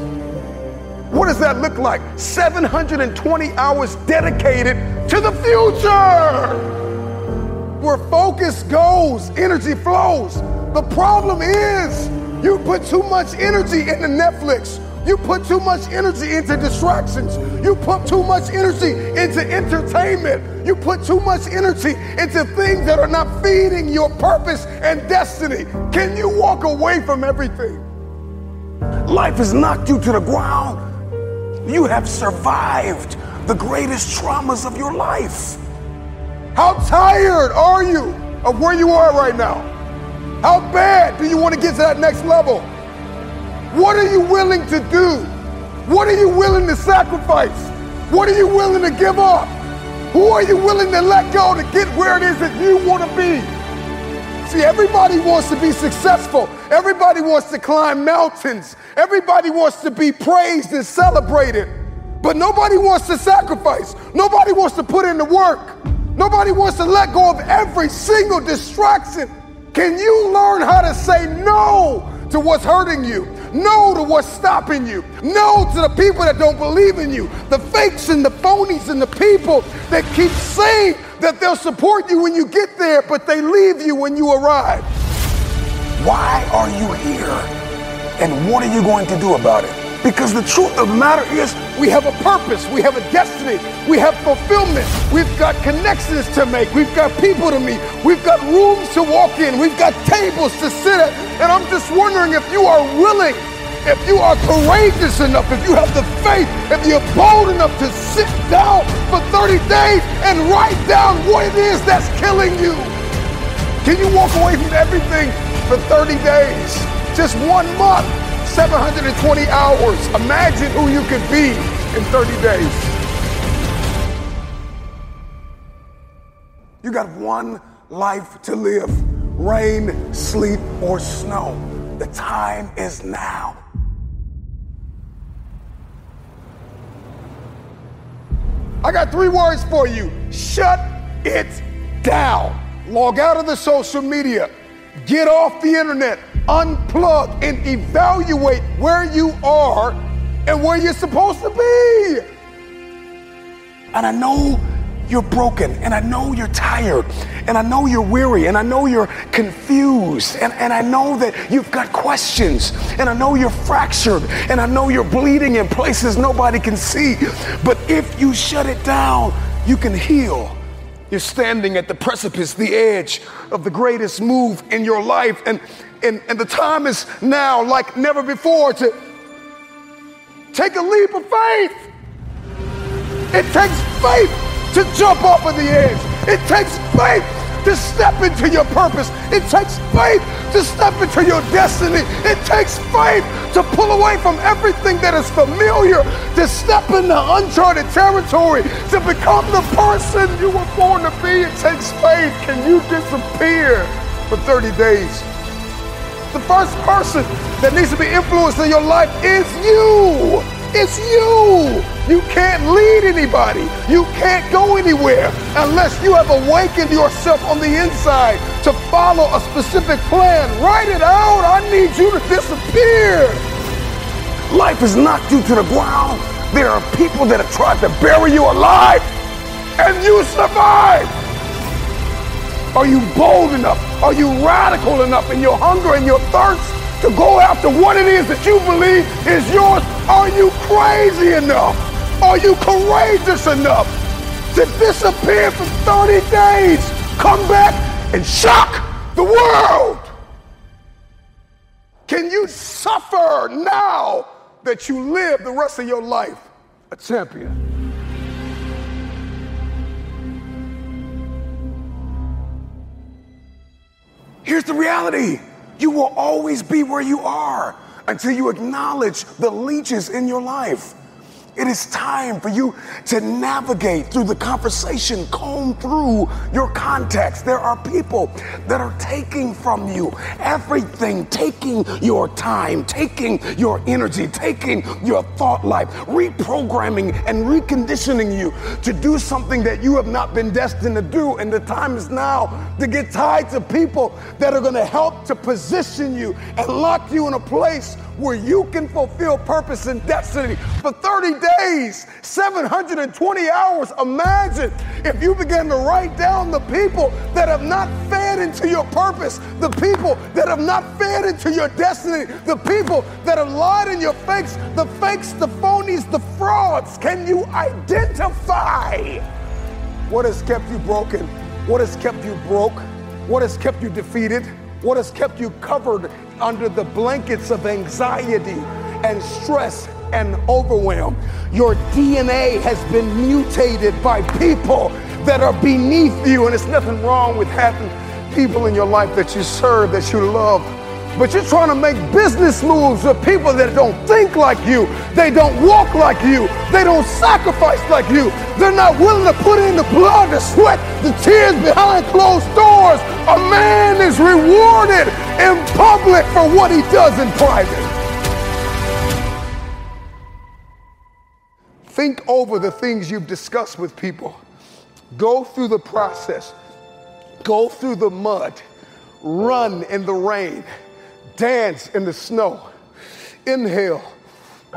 What does that look like? 720 hours dedicated to the future. Where focus goes, energy flows. The problem is you put too much energy into Netflix. You put too much energy into distractions. You put too much energy into entertainment. You put too much energy into things that are not feeding your purpose and destiny. Can you walk away from everything? Life has knocked you to the ground. You have survived the greatest traumas of your life. How tired are you of where you are right now? How bad do you want to get to that next level? What are you willing to do? What are you willing to sacrifice? What are you willing to give up? Who are you willing to let go to get where it is that you want to be? See, everybody wants to be successful. Everybody wants to climb mountains. Everybody wants to be praised and celebrated. But nobody wants to sacrifice. Nobody wants to put in the work. Nobody wants to let go of every single distraction. Can you learn how to say no to what's hurting you? No to what's stopping you. No to the people that don't believe in you. The fakes and the phonies and the people that keep saying that they'll support you when you get there, but they leave you when you arrive. Why are you here? And what are you going to do about it? Because the truth of the matter is, we have a purpose, we have a destiny, we have fulfillment, we've got connections to make, we've got people to meet, we've got rooms to walk in, we've got tables to sit at. And I'm just wondering if you are willing, if you are courageous enough, if you have the faith, if you're bold enough to sit down for 30 days and write down what it is that's killing you. Can you walk away from everything for 30 days? Just one month. 720 hours. Imagine who you could be in 30 days. You got one life to live rain, sleet, or snow. The time is now. I got three words for you shut it down. Log out of the social media, get off the internet unplug and evaluate where you are and where you're supposed to be. And I know you're broken, and I know you're tired, and I know you're weary, and I know you're confused, and, and I know that you've got questions, and I know you're fractured, and I know you're bleeding in places nobody can see. But if you shut it down, you can heal. You're standing at the precipice, the edge of the greatest move in your life, and, and, and the time is now like never before to take a leap of faith. It takes faith to jump off of the edge. It takes faith to step into your purpose. It takes faith to step into your destiny. It takes faith to pull away from everything that is familiar, to step into uncharted territory, to become the person you were born to be. It takes faith. Can you disappear for 30 days? The first person that needs to be influenced in your life is you. It's you. You can't lead anybody. You can't go anywhere unless you have awakened yourself on the inside to follow a specific plan. Write it out. I need you to disappear. Life has knocked you to the ground. There are people that have tried to bury you alive, and you survived. Are you bold enough? Are you radical enough in your hunger and your thirst to go after what it is that you believe is yours? Are you crazy enough? Are you courageous enough to disappear for 30 days? Come back and shock the world. Can you suffer now that you live the rest of your life a champion? The reality. You will always be where you are until you acknowledge the leeches in your life. It is time for you to navigate through the conversation, comb through your context. There are people that are taking from you everything, taking your time, taking your energy, taking your thought life, reprogramming and reconditioning you to do something that you have not been destined to do. And the time is now to get tied to people that are going to help to position you and lock you in a place where you can fulfill purpose and destiny for 30 days, 720 hours. Imagine if you began to write down the people that have not fed into your purpose, the people that have not fed into your destiny, the people that have lied in your fakes, the fakes, the phonies, the frauds. Can you identify what has kept you broken? What has kept you broke? What has kept you defeated? What has kept you covered under the blankets of anxiety and stress and overwhelm? Your DNA has been mutated by people that are beneath you, and it's nothing wrong with having people in your life that you serve, that you love, but you're trying to make business moves with people that don't think like you. They don't walk like you. They don't sacrifice like you. They're not willing to put in the blood, the sweat, the tears behind closed doors. A man is rewarded in public for what he does in private. Think over the things you've discussed with people. Go through the process. Go through the mud. Run in the rain dance in the snow. Inhale,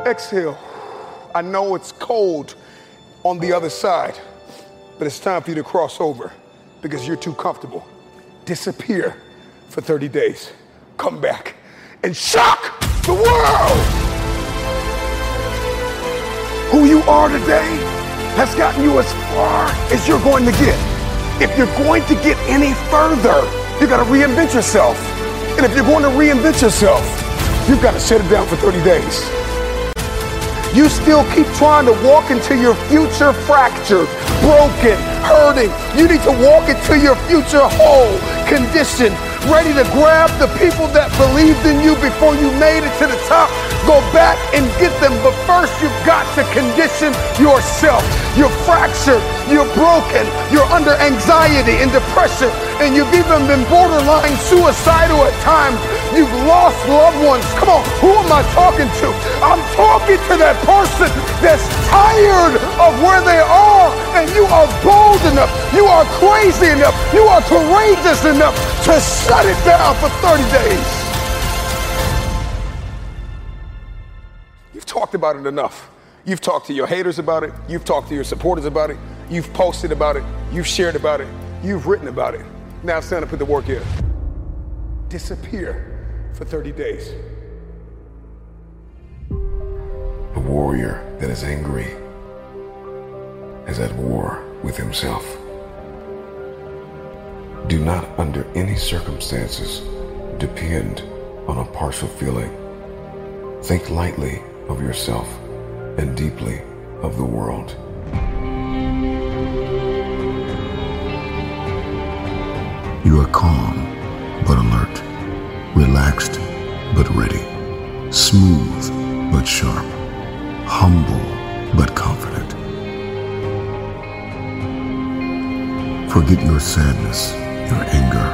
exhale. I know it's cold on the other side, but it's time for you to cross over because you're too comfortable. Disappear for 30 days. Come back and shock the world. Are today has gotten you as far as you're going to get. If you're going to get any further, you got to reinvent yourself. And if you're going to reinvent yourself, you've got to shut it down for 30 days. You still keep trying to walk into your future fractured, broken, hurting. You need to walk into your future whole, conditioned, ready to grab the people that believed in you before you made it to the top Go back and get them, but first you've got to condition yourself. You're fractured, you're broken, you're under anxiety and depression, and you've even been borderline suicidal at times. You've lost loved ones. Come on, who am I talking to? I'm talking to that person that's tired of where they are, and you are bold enough, you are crazy enough, you are courageous enough to shut it down for 30 days. You've talked about it enough. You've talked to your haters about it. You've talked to your supporters about it. You've posted about it. You've shared about it. You've written about it. Now it's time to put the work in. Disappear for 30 days. A warrior that is angry is at war with himself. Do not, under any circumstances, depend on a partial feeling. Think lightly of yourself and deeply of the world. You are calm but alert, relaxed but ready, smooth but sharp, humble but confident. Forget your sadness, your anger,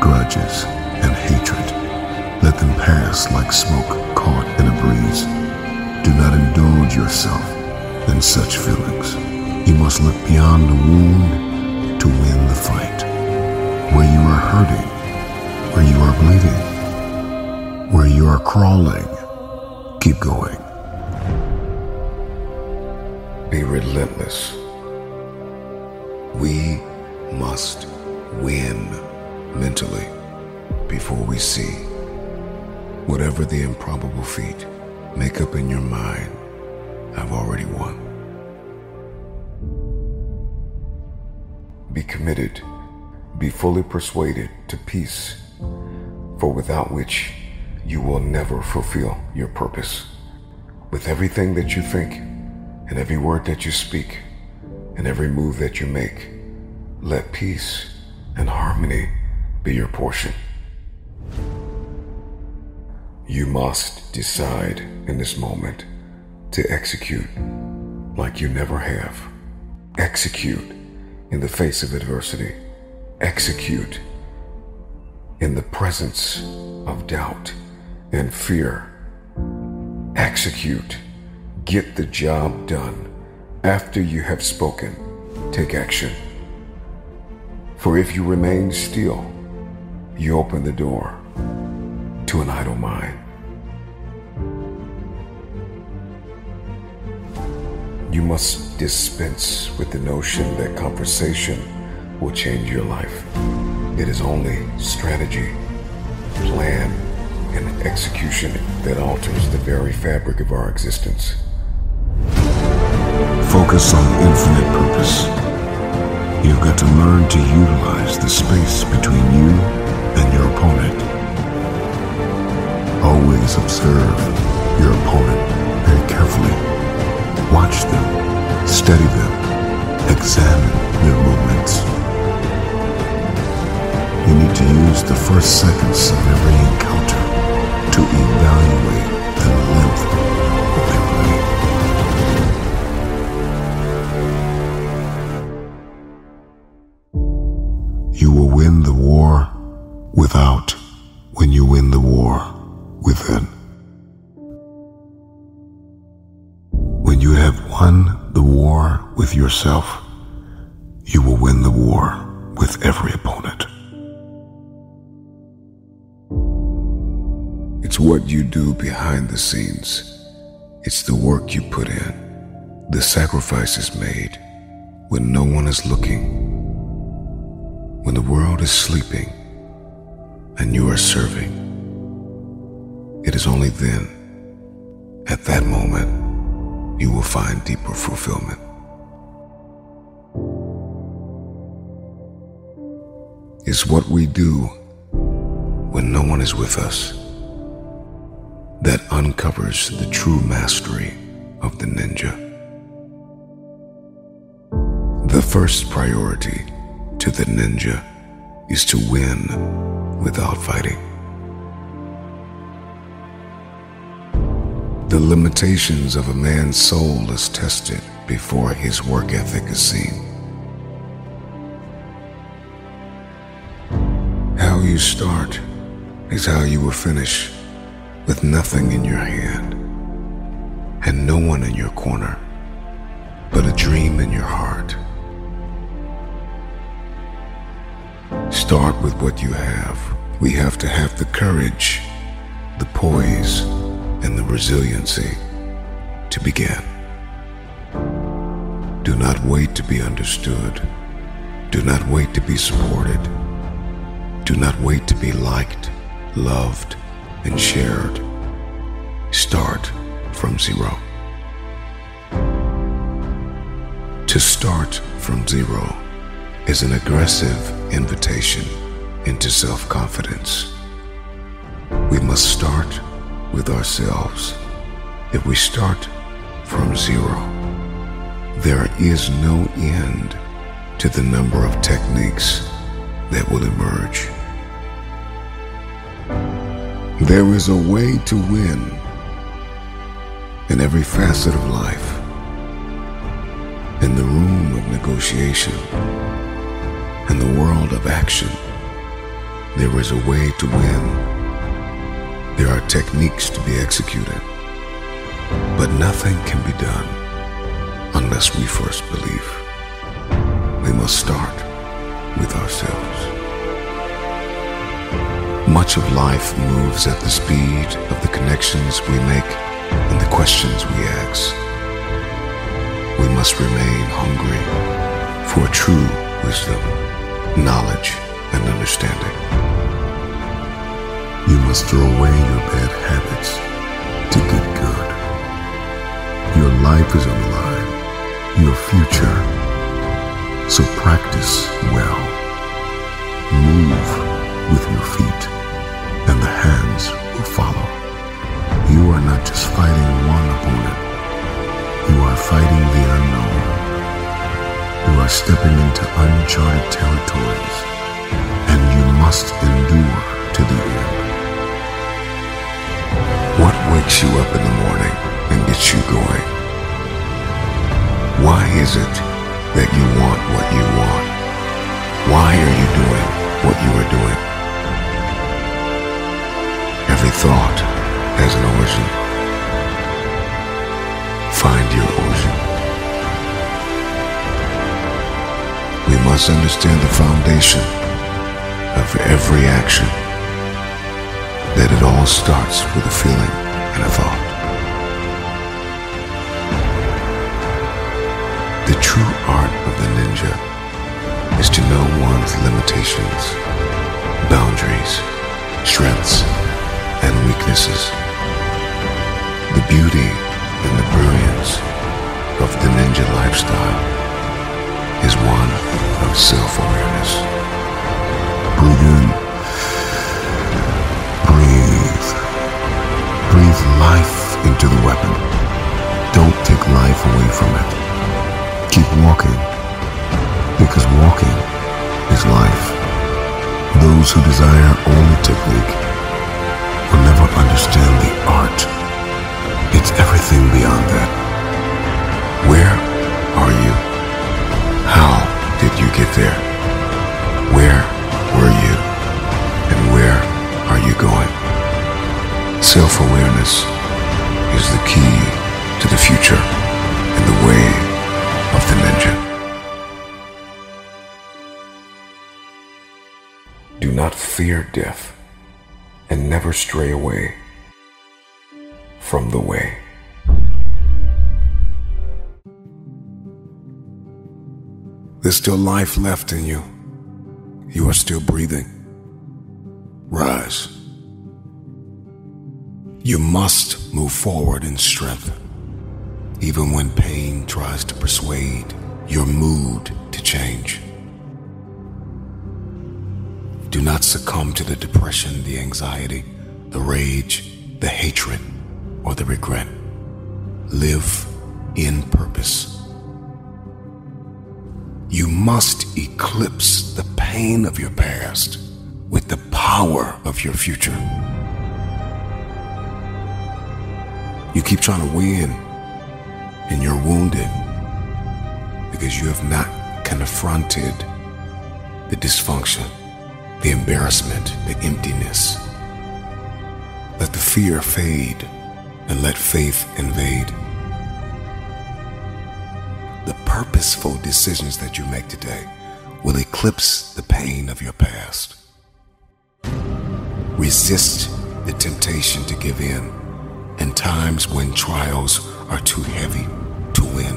grudges, and hatred. Let them pass like smoke caught in a breeze. Do not indulge yourself in such feelings. You must look beyond the wound to win the fight. Where you are hurting, where you are bleeding, where you are crawling, keep going. Be relentless. We must win mentally before we see whatever the improbable feat make up in your mind. I've already won. Be committed, be fully persuaded to peace, for without which you will never fulfill your purpose. With everything that you think, and every word that you speak, and every move that you make, let peace and harmony be your portion. You must decide in this moment to execute like you never have. Execute in the face of adversity. Execute in the presence of doubt and fear. Execute. Get the job done. After you have spoken, take action. For if you remain still, you open the door to an idle mind. You must dispense with the notion that conversation will change your life. It is only strategy, plan, and execution that alters the very fabric of our existence. Focus on infinite purpose. You've got to learn to utilize the space between you and your opponent. Always observe your opponent very carefully. Watch them, study them, examine their movements. You need to use the first seconds of every encounter to evaluate You will win the war without when you win the war within. When you have won the war with yourself, you will win the war with every opponent. It's what you do behind the scenes. It's the work you put in, the sacrifices made when no one is looking, when the world is sleeping and you are serving. It is only then, at that moment, you will find deeper fulfillment. It's what we do when no one is with us that uncovers the true mastery of the ninja. The first priority to the ninja is to win without fighting. The limitations of a man's soul is tested before his work ethic is seen. How you start is how you will finish with nothing in your hand and no one in your corner but a dream in your heart. Start with what you have. We have to have the courage, the poise, and the resiliency to begin. Do not wait to be understood. Do not wait to be supported. Do not wait to be liked, loved, and shared. Start from zero. To start from zero is an aggressive invitation into self confidence. We must start with ourselves. If we start from zero, there is no end to the number of techniques that will emerge. There is a way to win in every facet of life. In the room of negotiation, in the world of action, there is a way to win. There are techniques to be executed, but nothing can be done unless we first believe. We must start with ourselves. Much of life moves at the speed of the connections we make and the questions we ask. We must remain hungry for true wisdom, knowledge, and understanding. You must throw away your bad habits to get good. Your life is on the line, your future. So practice well. Move with your feet, and the hands will follow. You are not just fighting one opponent, you are fighting the unknown. Are stepping into uncharted territories, and you must endure to the end. What wakes you up in the morning and gets you going? Why is it that you want what you want? Why are you doing what you are doing? Every thought has an origin. Find your origin. Must understand the foundation of every action that it all starts with a feeling and a thought. The true art of the ninja is to know one's limitations, boundaries, strengths, and weaknesses. The beauty and the brilliance of the ninja lifestyle is one of self-awareness. Breathe in. Breathe. Breathe life into the weapon. Don't take life away from it. Keep walking. Because walking is life. Those who desire only technique will never understand the art. It's everything beyond that. Where did you get there? Where were you? And where are you going? Self-awareness is the key to the future and the way of the ninja. Do not fear death and never stray away from the way. There's still life left in you. You are still breathing. Rise. You must move forward in strength. Even when pain tries to persuade your mood to change. Do not succumb to the depression, the anxiety, the rage, the hatred, or the regret. Live in purpose. You must eclipse the pain of your past with the power of your future. You keep trying to win and you're wounded because you have not confronted the dysfunction, the embarrassment, the emptiness. Let the fear fade and let faith invade. The purposeful decisions that you make today will eclipse the pain of your past. Resist the temptation to give in in times when trials are too heavy to win.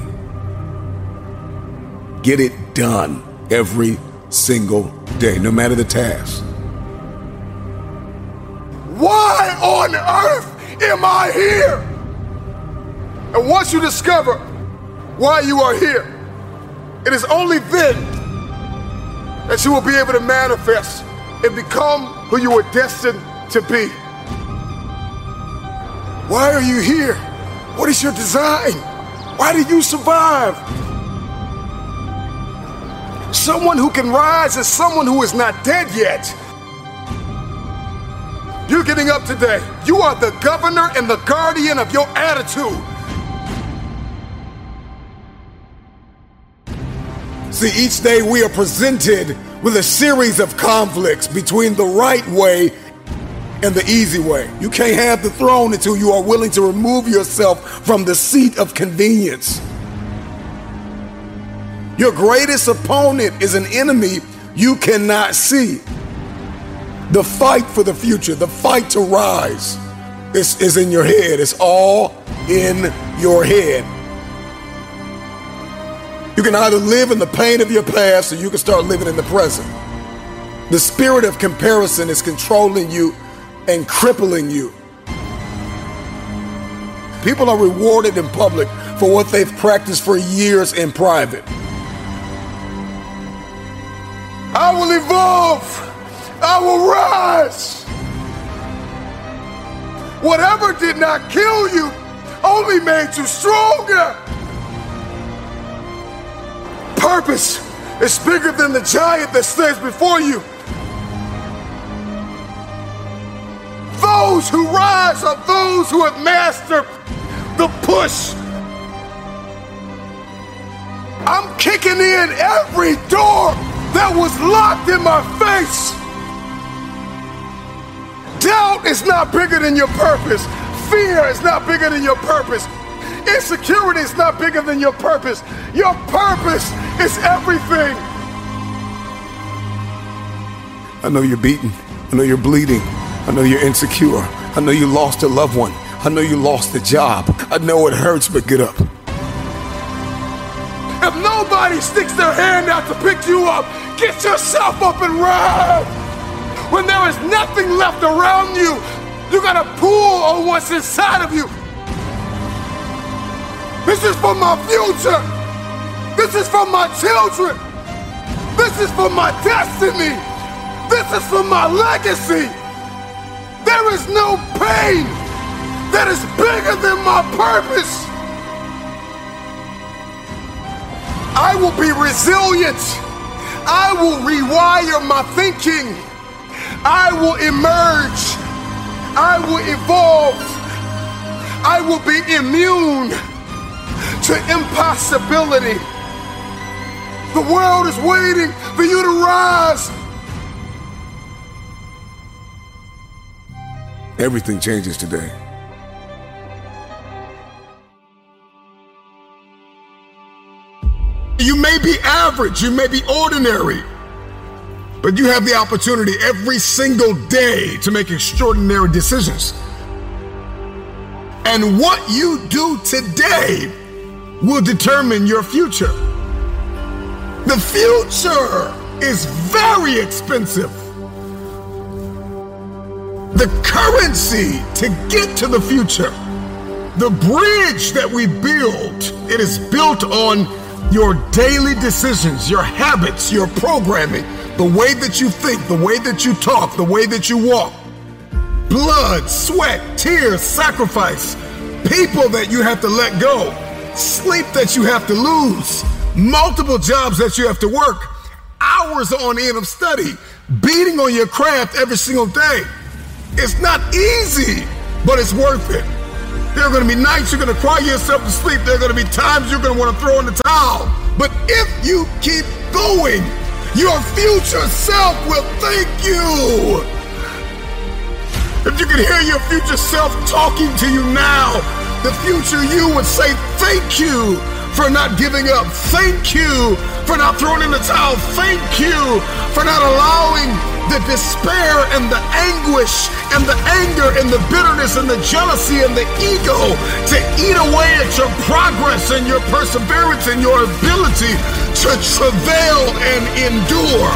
get it done every single day, no matter the task. Why on earth am I here? And once you discover why you are here, it is only then that you will be able to manifest and become who you were destined to be. Why are you here? What is your design? Why do you survive? Someone who can rise is someone who is not dead yet. You're getting up today. You are the governor and the guardian of your attitude. See, each day we are presented with a series of conflicts between the right way and the easy way. You can't have the throne until you are willing to remove yourself from the seat of convenience. Your greatest opponent is an enemy you cannot see. The fight for the future, the fight to rise, is, is in your head. It's all in your head. You can either live in the pain of your past or you can start living in the present. The spirit of comparison is controlling you and crippling you. People are rewarded in public for what they've practiced for years in private. I will evolve. I will rise. Whatever did not kill you only made you stronger. Purpose is bigger than the giant that stands before you. Those who rise are those who have mastered the push. I'm kicking in every door that was locked in my face. Doubt is not bigger than your purpose. Fear is not bigger than your purpose. Insecurity is not bigger than your purpose. Your purpose is everything. I know you're beaten. I know you're bleeding. I know you're insecure. I know you lost a loved one. I know you lost a job. I know it hurts, but get up. If nobody sticks their hand out to pick you up, get yourself up and ride. When there is nothing left around you, you gotta pull on what's inside of you. This is for my future. This is for my children. This is for my destiny. This is for my legacy. There is no pain that is bigger than my purpose. I will be resilient. I will rewire my thinking. I will emerge. I will evolve. I will be immune to impossibility. The world is waiting for you to rise. Everything changes today. You may be average, you may be ordinary, but you have the opportunity every single day to make extraordinary decisions. And what you do today will determine your future. The future is very expensive. The currency to get to the future, the bridge that we build, it is built on your daily decisions, your habits, your programming, the way that you think, the way that you talk, the way that you walk. Blood, sweat, tears, sacrifice, people that you have to let go, sleep that you have to lose, multiple jobs that you have to work, hours on end of study, beating on your craft every single day. It's not easy, but it's worth it. There are going to be nights you're going to cry yourself to sleep. There are going to be times you're going to want to throw in the towel. But if you keep going, your future self will thank you. If you can hear your future self talking to you now, the future you would say thank you for not giving up. Thank you for not throwing in the towel. Thank you for not allowing the despair and the anguish and the anger and the bitterness and the jealousy and the ego to eat away at your progress and your perseverance and your ability to travail and endure.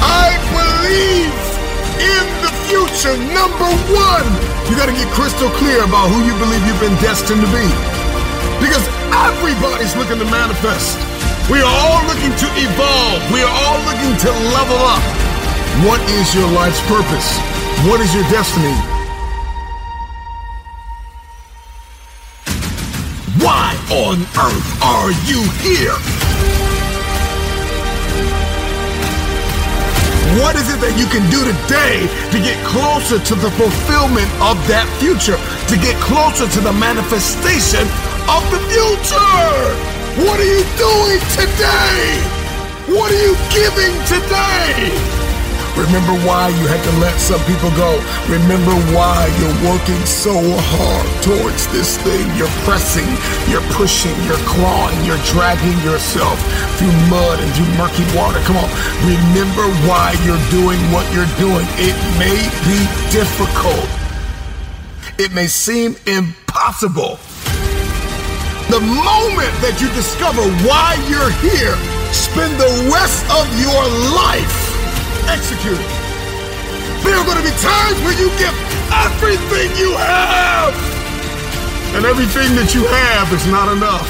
I believe in the future. Number one, you got to get crystal clear about who you believe you've been destined to be. Because everybody's looking to manifest. We are all looking to evolve. We are all looking to level up. What is your life's purpose? What is your destiny? Why on earth are you here? What is it that you can do today to get closer to the fulfillment of that future? To get closer to the manifestation of the future? What are you doing today? What are you giving today? Remember why you had to let some people go. Remember why you're working so hard towards this thing. You're pressing, you're pushing, you're clawing, you're dragging yourself through mud and through murky water. Come on. Remember why you're doing what you're doing. It may be difficult. It may seem impossible. The moment that you discover why you're here, spend the rest of your life executed. There are going to be times where you give everything you have, and everything that you have is not enough.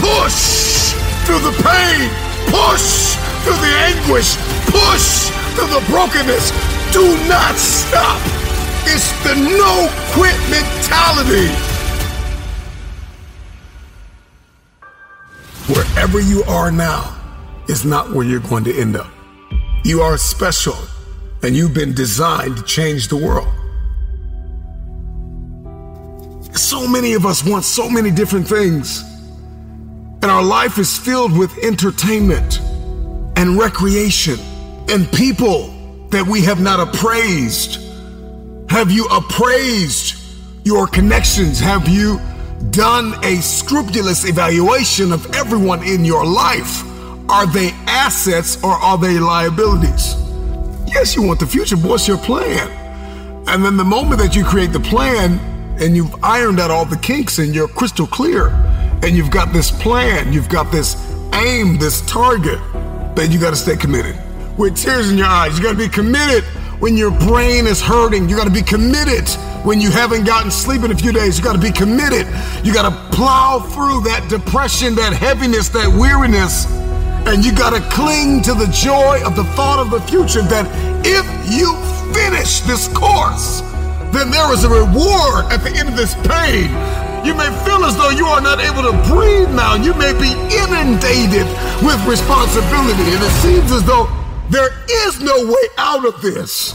Push through the pain, push through the anguish, push through the brokenness. Do not stop. It's the no quit mentality. Wherever you are now is not where you're going to end up. You are special and you've been designed to change the world. So many of us want so many different things, and our life is filled with entertainment and recreation and people that we have not appraised. Have you appraised your connections? Have you done a scrupulous evaluation of everyone in your life? Are they assets or are they liabilities? Yes, you want the future, but what's your plan? And then the moment that you create the plan and you've ironed out all the kinks and you're crystal clear and you've got this plan, you've got this aim, this target, then you got to stay committed. With tears in your eyes, you got to be committed when your brain is hurting. You got to be committed when you haven't gotten sleep in a few days. You got to be committed. You got to plow through that depression, that heaviness, that weariness and you got to cling to the joy of the thought of the future that if you finish this course, then there is a reward at the end of this pain. You may feel as though you are not able to breathe now. You may be inundated with responsibility, and it seems as though there is no way out of this.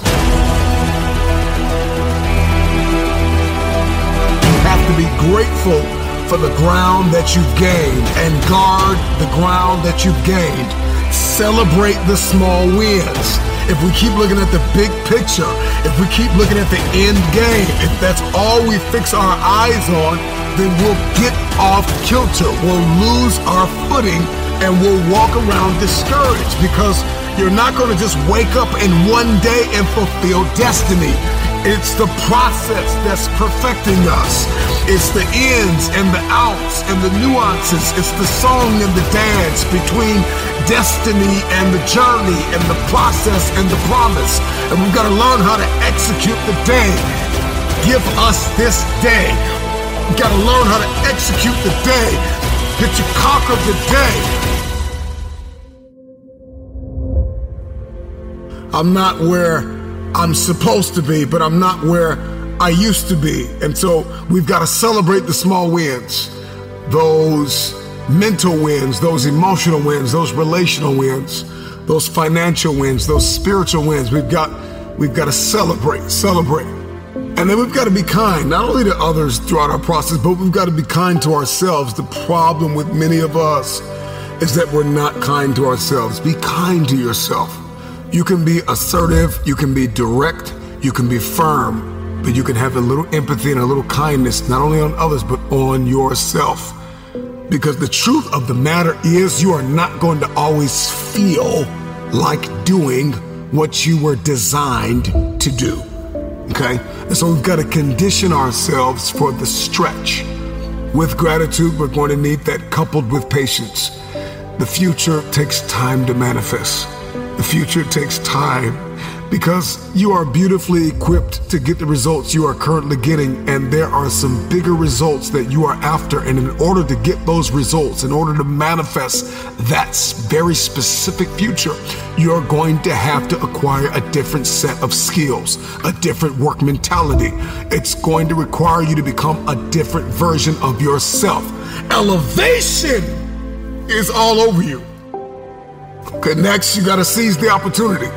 You have to be grateful for the ground that you've gained and guard the ground that you've gained. Celebrate the small wins. If we keep looking at the big picture, if we keep looking at the end game, if that's all we fix our eyes on, then we'll get off kilter. We'll lose our footing and we'll walk around discouraged because you're not going to just wake up in one day and fulfill destiny. It's the process that's perfecting us. It's the ins and the outs and the nuances. It's the song and the dance between destiny and the journey and the process and the promise. And we've got to learn how to execute the day. Give us this day. We've got to learn how to execute the day. That you conquer the day. I'm not where I'm supposed to be, but I'm not where I used to be. And so we've got to celebrate the small wins, those mental wins, those emotional wins, those relational wins, those financial wins, those spiritual wins. We've got we've got to celebrate, celebrate. And then we've got to be kind, not only to others throughout our process, but we've got to be kind to ourselves. The problem with many of us is that we're not kind to ourselves. Be kind to yourself. You can be assertive, you can be direct, you can be firm, but you can have a little empathy and a little kindness, not only on others, but on yourself. Because the truth of the matter is, you are not going to always feel like doing what you were designed to do. Okay? And so we've got to condition ourselves for the stretch. With gratitude, we're going to need that coupled with patience. The future takes time to manifest. The future takes time because you are beautifully equipped to get the results you are currently getting, and there are some bigger results that you are after. And in order to get those results, in order to manifest that very specific future, you're going to have to acquire a different set of skills, a different work mentality. It's going to require you to become a different version of yourself. Elevation is all over you. Okay, next, you got to seize the opportunity.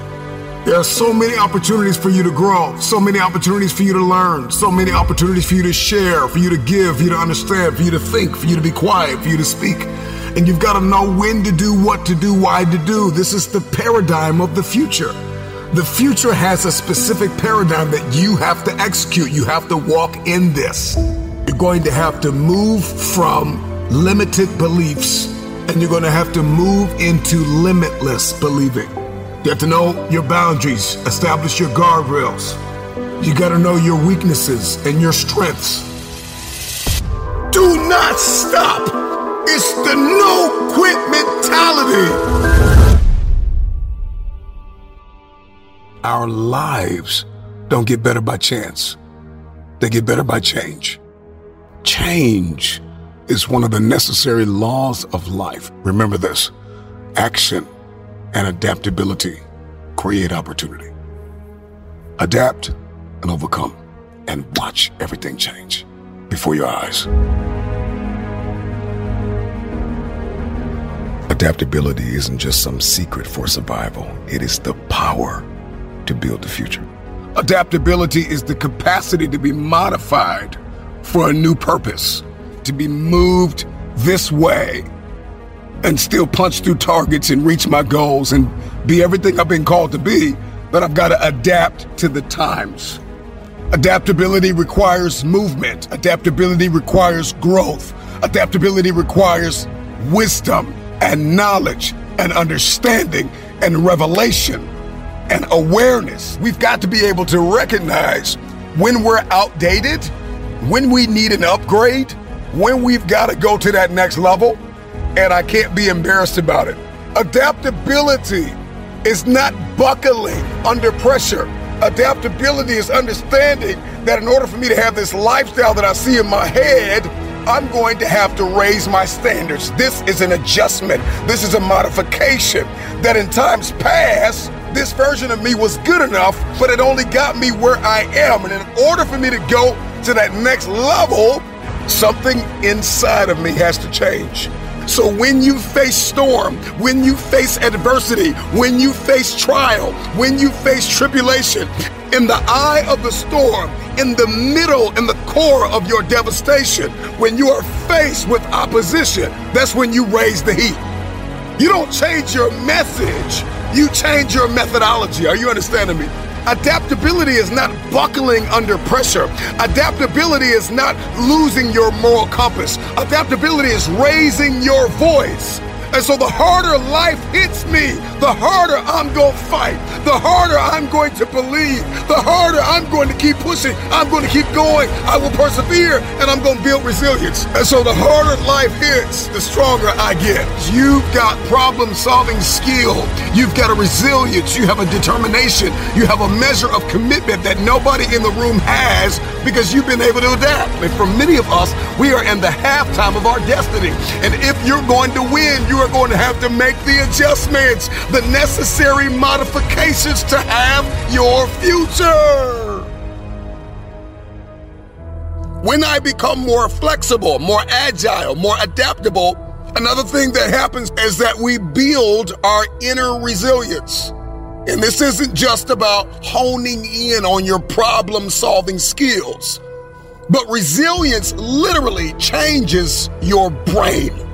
There are so many opportunities for you to grow, so many opportunities for you to learn, so many opportunities for you to share, for you to give, for you to understand, for you to think, for you to be quiet, for you to speak. And you've got to know when to do, what to do, why to do. This is the paradigm of the future. The future has a specific paradigm that you have to execute. You have to walk in this. You're going to have to move from limited beliefs and you're going to have to move into limitless believing. You have to know your boundaries, establish your guardrails. You got to know your weaknesses and your strengths. Do not stop. It's the no quit mentality. Our lives don't get better by chance, they get better by change. Change is one of the necessary laws of life. Remember this action and adaptability create opportunity. Adapt and overcome, and watch everything change before your eyes. Adaptability isn't just some secret for survival, it is the power to build the future. Adaptability is the capacity to be modified for a new purpose, to be moved this way and still punch through targets and reach my goals and be everything I've been called to be, but I've got to adapt to the times. Adaptability requires movement. Adaptability requires growth. Adaptability requires wisdom and knowledge and understanding and revelation and awareness. We've got to be able to recognize when we're outdated, when we need an upgrade, when we've got to go to that next level and I can't be embarrassed about it. Adaptability is not buckling under pressure. Adaptability is understanding that in order for me to have this lifestyle that I see in my head, I'm going to have to raise my standards. This is an adjustment. This is a modification that in times past, this version of me was good enough, but it only got me where I am. And in order for me to go to that next level, something inside of me has to change. So when you face storm, when you face adversity, when you face trial, when you face tribulation, in the eye of the storm, in the middle, in the core of your devastation, when you are faced with opposition, that's when you raise the heat. You don't change your message, you change your methodology. Are you understanding me? Adaptability is not buckling under pressure. Adaptability is not losing your moral compass. Adaptability is raising your voice. And so the harder life hits me, the harder I'm going to fight, the harder I'm going to believe, the harder I'm going to keep pushing, I'm going to keep going, I will persevere, and I'm going to build resilience. And so the harder life hits, the stronger I get. You've got problem solving skill, you've got a resilience, you have a determination, you have a measure of commitment that nobody in the room has because you've been able to adapt. And for many of us, we are in the halftime of our destiny. And if you're going to win, you are going to have to make the adjustments, the necessary modifications to have your future. When I become more flexible, more agile, more adaptable, another thing that happens is that we build our inner resilience. And this isn't just about honing in on your problem solving skills, but resilience literally changes your brain.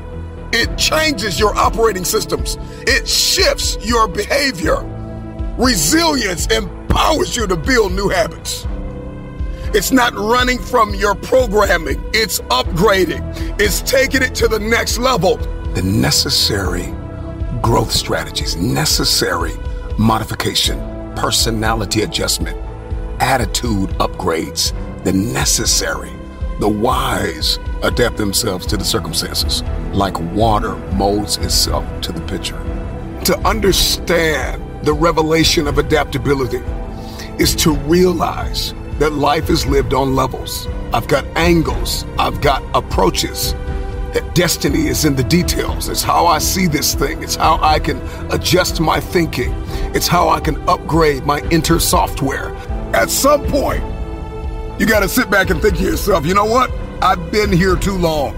It changes your operating systems. It shifts your behavior. Resilience empowers you to build new habits. It's not running from your programming, it's upgrading, it's taking it to the next level. The necessary growth strategies, necessary modification, personality adjustment, attitude upgrades, the necessary, the wise adapt themselves to the circumstances, like water molds itself to the pitcher. To understand the revelation of adaptability is to realize that life is lived on levels. I've got angles, I've got approaches. That destiny is in the details. It's how I see this thing. It's how I can adjust my thinking. It's how I can upgrade my inter software. At some point, you got to sit back and think to yourself, you know what? I've been here too long.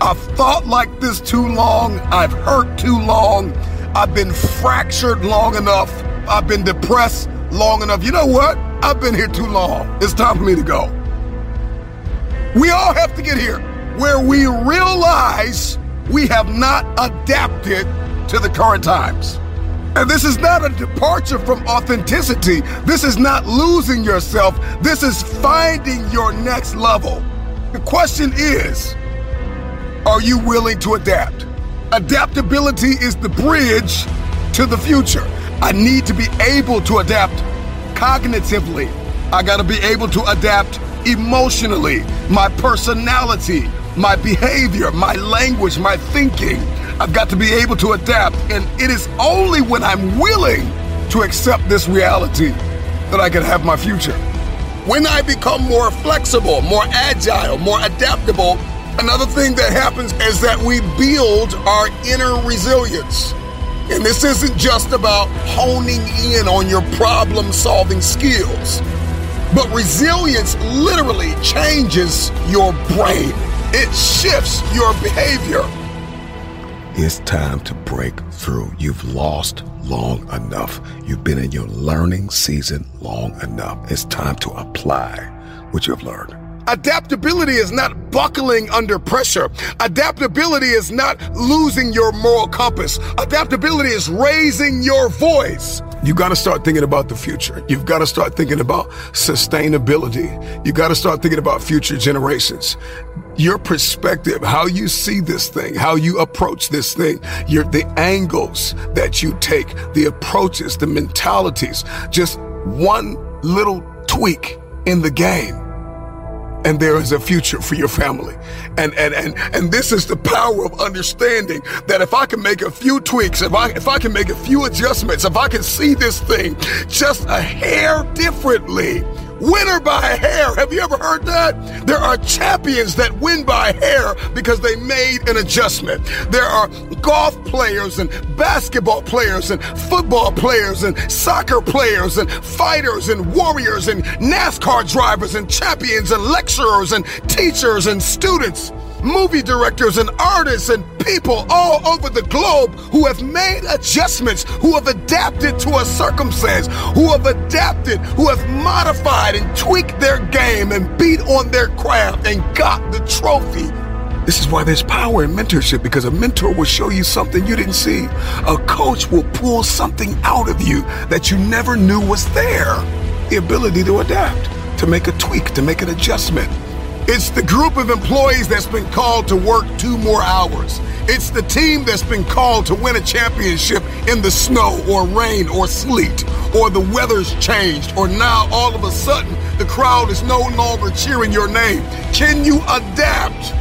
I've thought like this too long. I've hurt too long. I've been fractured long enough. I've been depressed long enough. You know what? I've been here too long. It's time for me to go. We all have to get here where we realize we have not adapted to the current times. And this is not a departure from authenticity. This is not losing yourself. This is finding your next level. The question is are you willing to adapt? Adaptability is the bridge to the future. I need to be able to adapt cognitively. I got to be able to adapt emotionally, my personality, my behavior, my language, my thinking. I've got to be able to adapt. And it is only when I'm willing to accept this reality that I can have my future. When I become more flexible, more agile, more adaptable, Another thing that happens is that we build our inner resilience. And this isn't just about honing in on your problem solving skills, but resilience literally changes your brain, it shifts your behavior. It's time to break through. You've lost long enough. You've been in your learning season long enough. It's time to apply what you've learned. Adaptability is not buckling under pressure. Adaptability is not losing your moral compass. Adaptability is raising your voice. You got to start thinking about the future. You've got to start thinking about sustainability. You got to start thinking about future generations. Your perspective, how you see this thing, how you approach this thing, your the angles that you take, the approaches, the mentalities, just one little tweak in the game and there is a future for your family. And and and and this is the power of understanding that if I can make a few tweaks, if I if I can make a few adjustments, if I can see this thing just a hair differently, winner by a hair. Have you ever heard that? There are champions that win by hair because they made an adjustment. There are golf players and basketball players and football players and soccer players and fighters and warriors and NASCAR drivers and champions and lecturers and teachers and students movie directors and artists and people all over the globe who have made adjustments, who have adapted to a circumstance, who have adapted, who have modified and tweaked their game and beat on their craft and got the trophy. This is why there's power in mentorship because a mentor will show you something you didn't see. A coach will pull something out of you that you never knew was there. The ability to adapt, to make a tweak, to make an adjustment. It's the group of employees that's been called to work two more hours. It's the team that's been called to win a championship in the snow or rain or sleet, or the weather's changed, or now all of a sudden the crowd is no longer cheering your name. Can you adapt?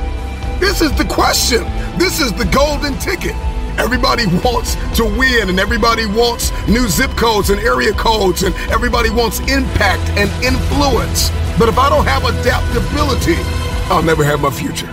This is the question. This is the golden ticket. Everybody wants to win, and everybody wants new zip codes and area codes, and everybody wants impact and influence. But if I don't have adaptability, I'll never have my future.